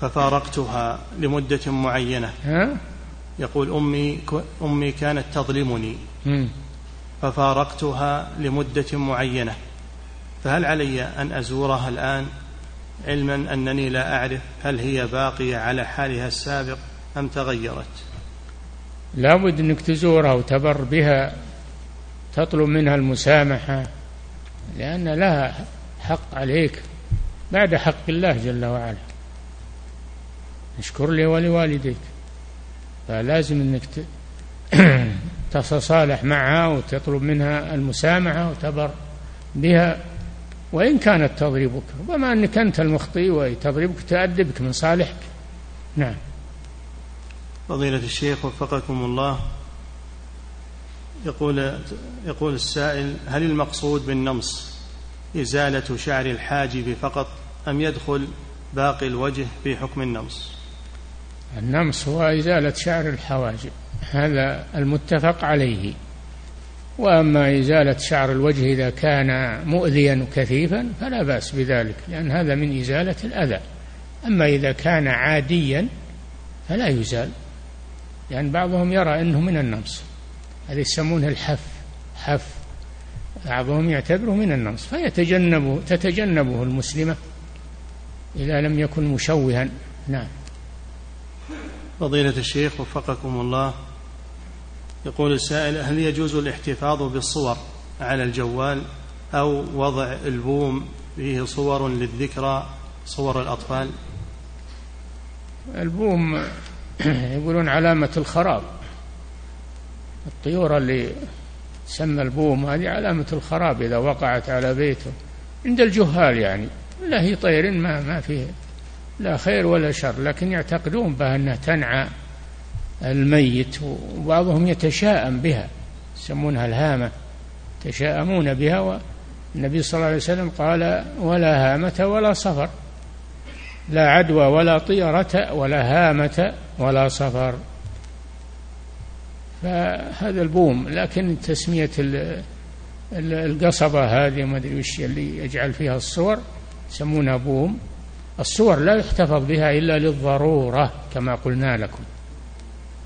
ففارقتها لمدة معينة. ها؟ يقول أمي أمي كانت تظلمني ففارقتها لمدة معينة. فهل علي أن أزورها الآن؟ علما أنني لا أعرف هل هي باقية على حالها السابق أم تغيرت. لابد أنك تزورها وتبر بها تطلب منها المسامحة لأن لها حق عليك بعد حق الله جل وعلا. اشكر لي ولوالديك. فلازم أنك تتصالح معها وتطلب منها المسامحة وتبر بها. وإن كانت تضربك وما أنك أنت المخطئ وتضربك تأدبك من صالحك. نعم. فضيلة الشيخ وفقكم الله. يقول يقول السائل هل المقصود بالنمص إزالة شعر الحاجب فقط أم يدخل باقي الوجه في حكم النمص؟ النمص هو إزالة شعر الحواجب هذا المتفق عليه. وأما إزالة شعر الوجه إذا كان مؤذيا كثيفا فلا بأس بذلك لأن هذا من إزالة الأذى. أما إذا كان عاديا فلا يزال لأن بعضهم يرى أنه من النمص هذا يسمونه الحف حف. بعضهم يعتبره من النمص فيتجنبه تتجنبه المسلمة إذا لم يكن مشوها. نعم. فضيلة الشيخ وفقكم الله. يقول السائل هل يجوز الاحتفاظ بالصور على الجوال أو وضع ألبوم فيه صور للذكرى صور الأطفال؟ ألبوم يقولون علامة الخراب. الطيور اللي تسمى ألبوم هذه علامة الخراب إذا وقعت على بيته. عند الجهال يعني لا هي طير ما ما فيه لا خير ولا شر لكن يعتقدون بها أنها تنعى الميت وبعضهم يتشاءم بها يسمونها الهامة يتشاءمون بها والنبي صلى الله عليه وسلم قال ولا هامة ولا صفر لا عدوى ولا طيرة ولا هامة ولا صفر. فهذا البوم لكن تسمية القصبة هذه ما أدري وش اللي يجعل فيها الصور يسمونها بوم. الصور لا يحتفظ بها إلا للضرورة كما قلنا لكم.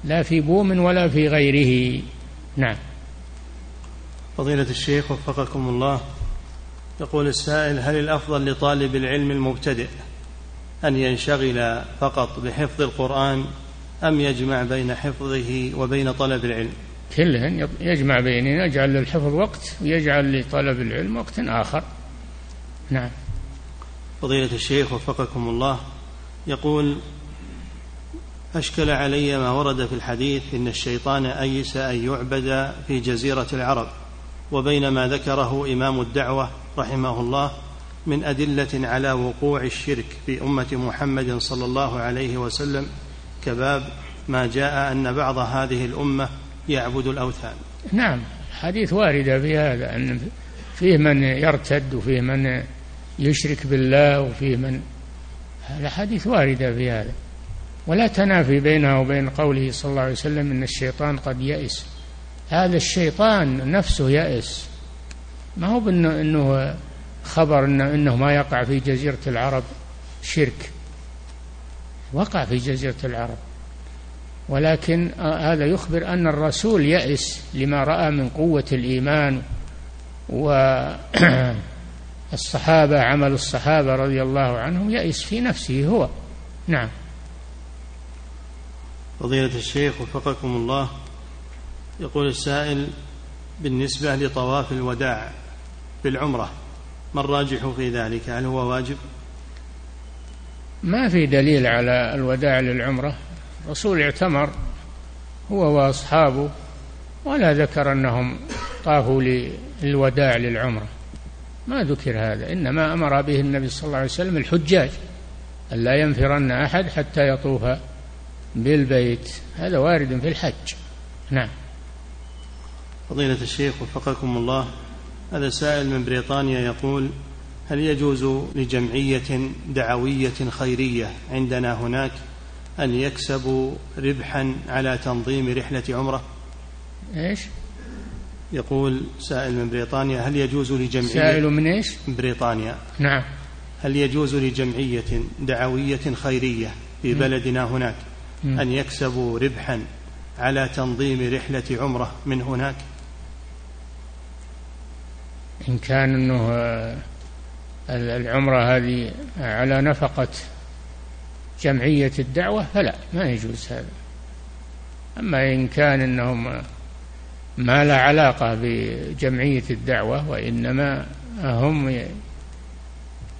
لا في بوم ولا في غيره. نعم. فضيلة الشيخ وفقكم الله يقول السائل هل الأفضل لطالب العلم المبتدئ أن ينشغل فقط بحفظ القرآن أم يجمع بين حفظه وبين طلب العلم؟ كلهن يجمع بين يجعل للحفظ وقت ويجعل لطلب العلم وقت آخر. نعم. فضيلة الشيخ وفقكم الله يقول أشكل علي ما ورد في الحديث إن الشيطان أيس أن يعبد في جزيرة العرب وبينما ذكره إمام الدعوة رحمه الله من أدلة على وقوع الشرك في أمة محمد صلى الله عليه وسلم كباب ما جاء أن بعض هذه الأمة يعبد الأوثان. نعم حديث واردة في هذا أن فيه من يرتد وفيه من يشرك بالله وفيه من هذا حديث واردة في هذا. ولا تنافي بينها وبين قوله صلى الله عليه وسلم إن الشيطان قد يئس. هذا الشيطان نفسه يئس. ما هو بانه إنه خبر انه, إنه ما يقع في جزيرة العرب شرك. وقع في جزيرة العرب. ولكن هذا يخبر أن الرسول يئس لما رأى من قوة الإيمان والصحابه عمل الصحابة رضي الله عنهم يئس في نفسه هو. نعم. فضيلة الشيخ وفقكم الله يقول السائل بالنسبة لطواف الوداع بالعمرة ما الراجح في ذلك؟ هل هو واجب؟ ما في دليل على الوداع للعمرة. الرسول اعتمر هو وأصحابه ولا ذكر أنهم طافوا للوداع للعمرة. ما ذكر هذا إنما أمر به النبي صلى الله عليه وسلم الحجاج ألا ينفرن أحد حتى يطوف بالبيت. هذا وارد في الحج. نعم. فضيلة الشيخ وفقكم الله هذا سائل من بريطانيا يقول هل يجوز لجمعية دعوية خيرية عندنا هناك أن يكسبوا ربحا على تنظيم رحلة عمرة؟ إيش؟ يقول سائل من بريطانيا هل يجوز لجمعية سائل من إيش؟ بريطانيا. نعم. هل يجوز لجمعية دعوية خيرية في بلدنا هناك؟ أن يكسبوا ربحا على تنظيم رحلة عمرة من هناك؟ إن كان أنه آه، العمرة هذه على نفقة جمعية الدعوة فلا ما يجوز هذا. أما إن كان أنهم ما لا علاقة بجمعية الدعوة وإنما هم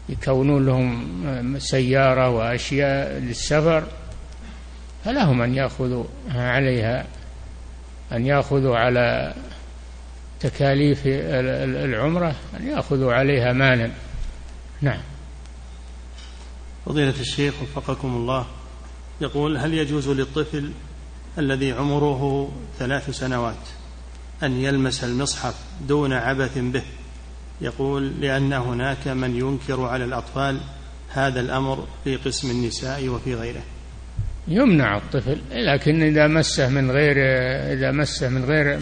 يكونون لهم سيارة وأشياء للسفر فلهم أن يأخذوا عليها أن يأخذوا على تكاليف العمرة أن يأخذوا عليها مالا. نعم. فضيلة الشيخ وفقكم الله يقول هل يجوز للطفل الذي عمره ثلاث سنوات أن يلمس المصحف دون عبث به؟ يقول لأن هناك من ينكر على الأطفال هذا الأمر في قسم النساء وفي غيره. يمنع الطفل لكن إذا مسه من غير إذا مسه من غير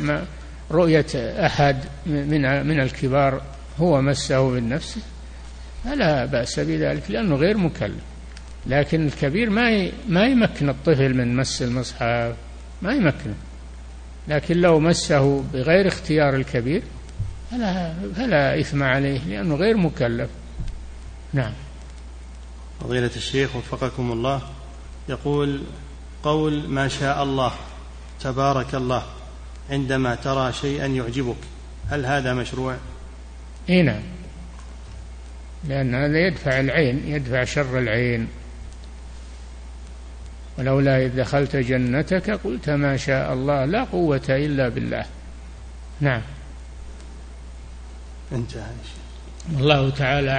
رؤية أحد من من الكبار هو مسه بالنفس فلا بأس بذلك لأنه غير مكلف. لكن الكبير ما ما يمكن الطفل من مس المصحف ما يمكنه لكن لو مسه بغير اختيار الكبير فلا فلا إثم عليه لأنه غير مكلف. نعم. فضيلة الشيخ وفقكم الله يقول قول ما شاء الله تبارك الله عندما ترى شيئا يعجبك. هل هذا مشروع؟ إي نعم. لأن هذا يدفع العين يدفع شر العين. ولولا إذ دخلت جنتك قلت ما شاء الله لا قوة إلا بالله. نعم. انتهى الله تعالى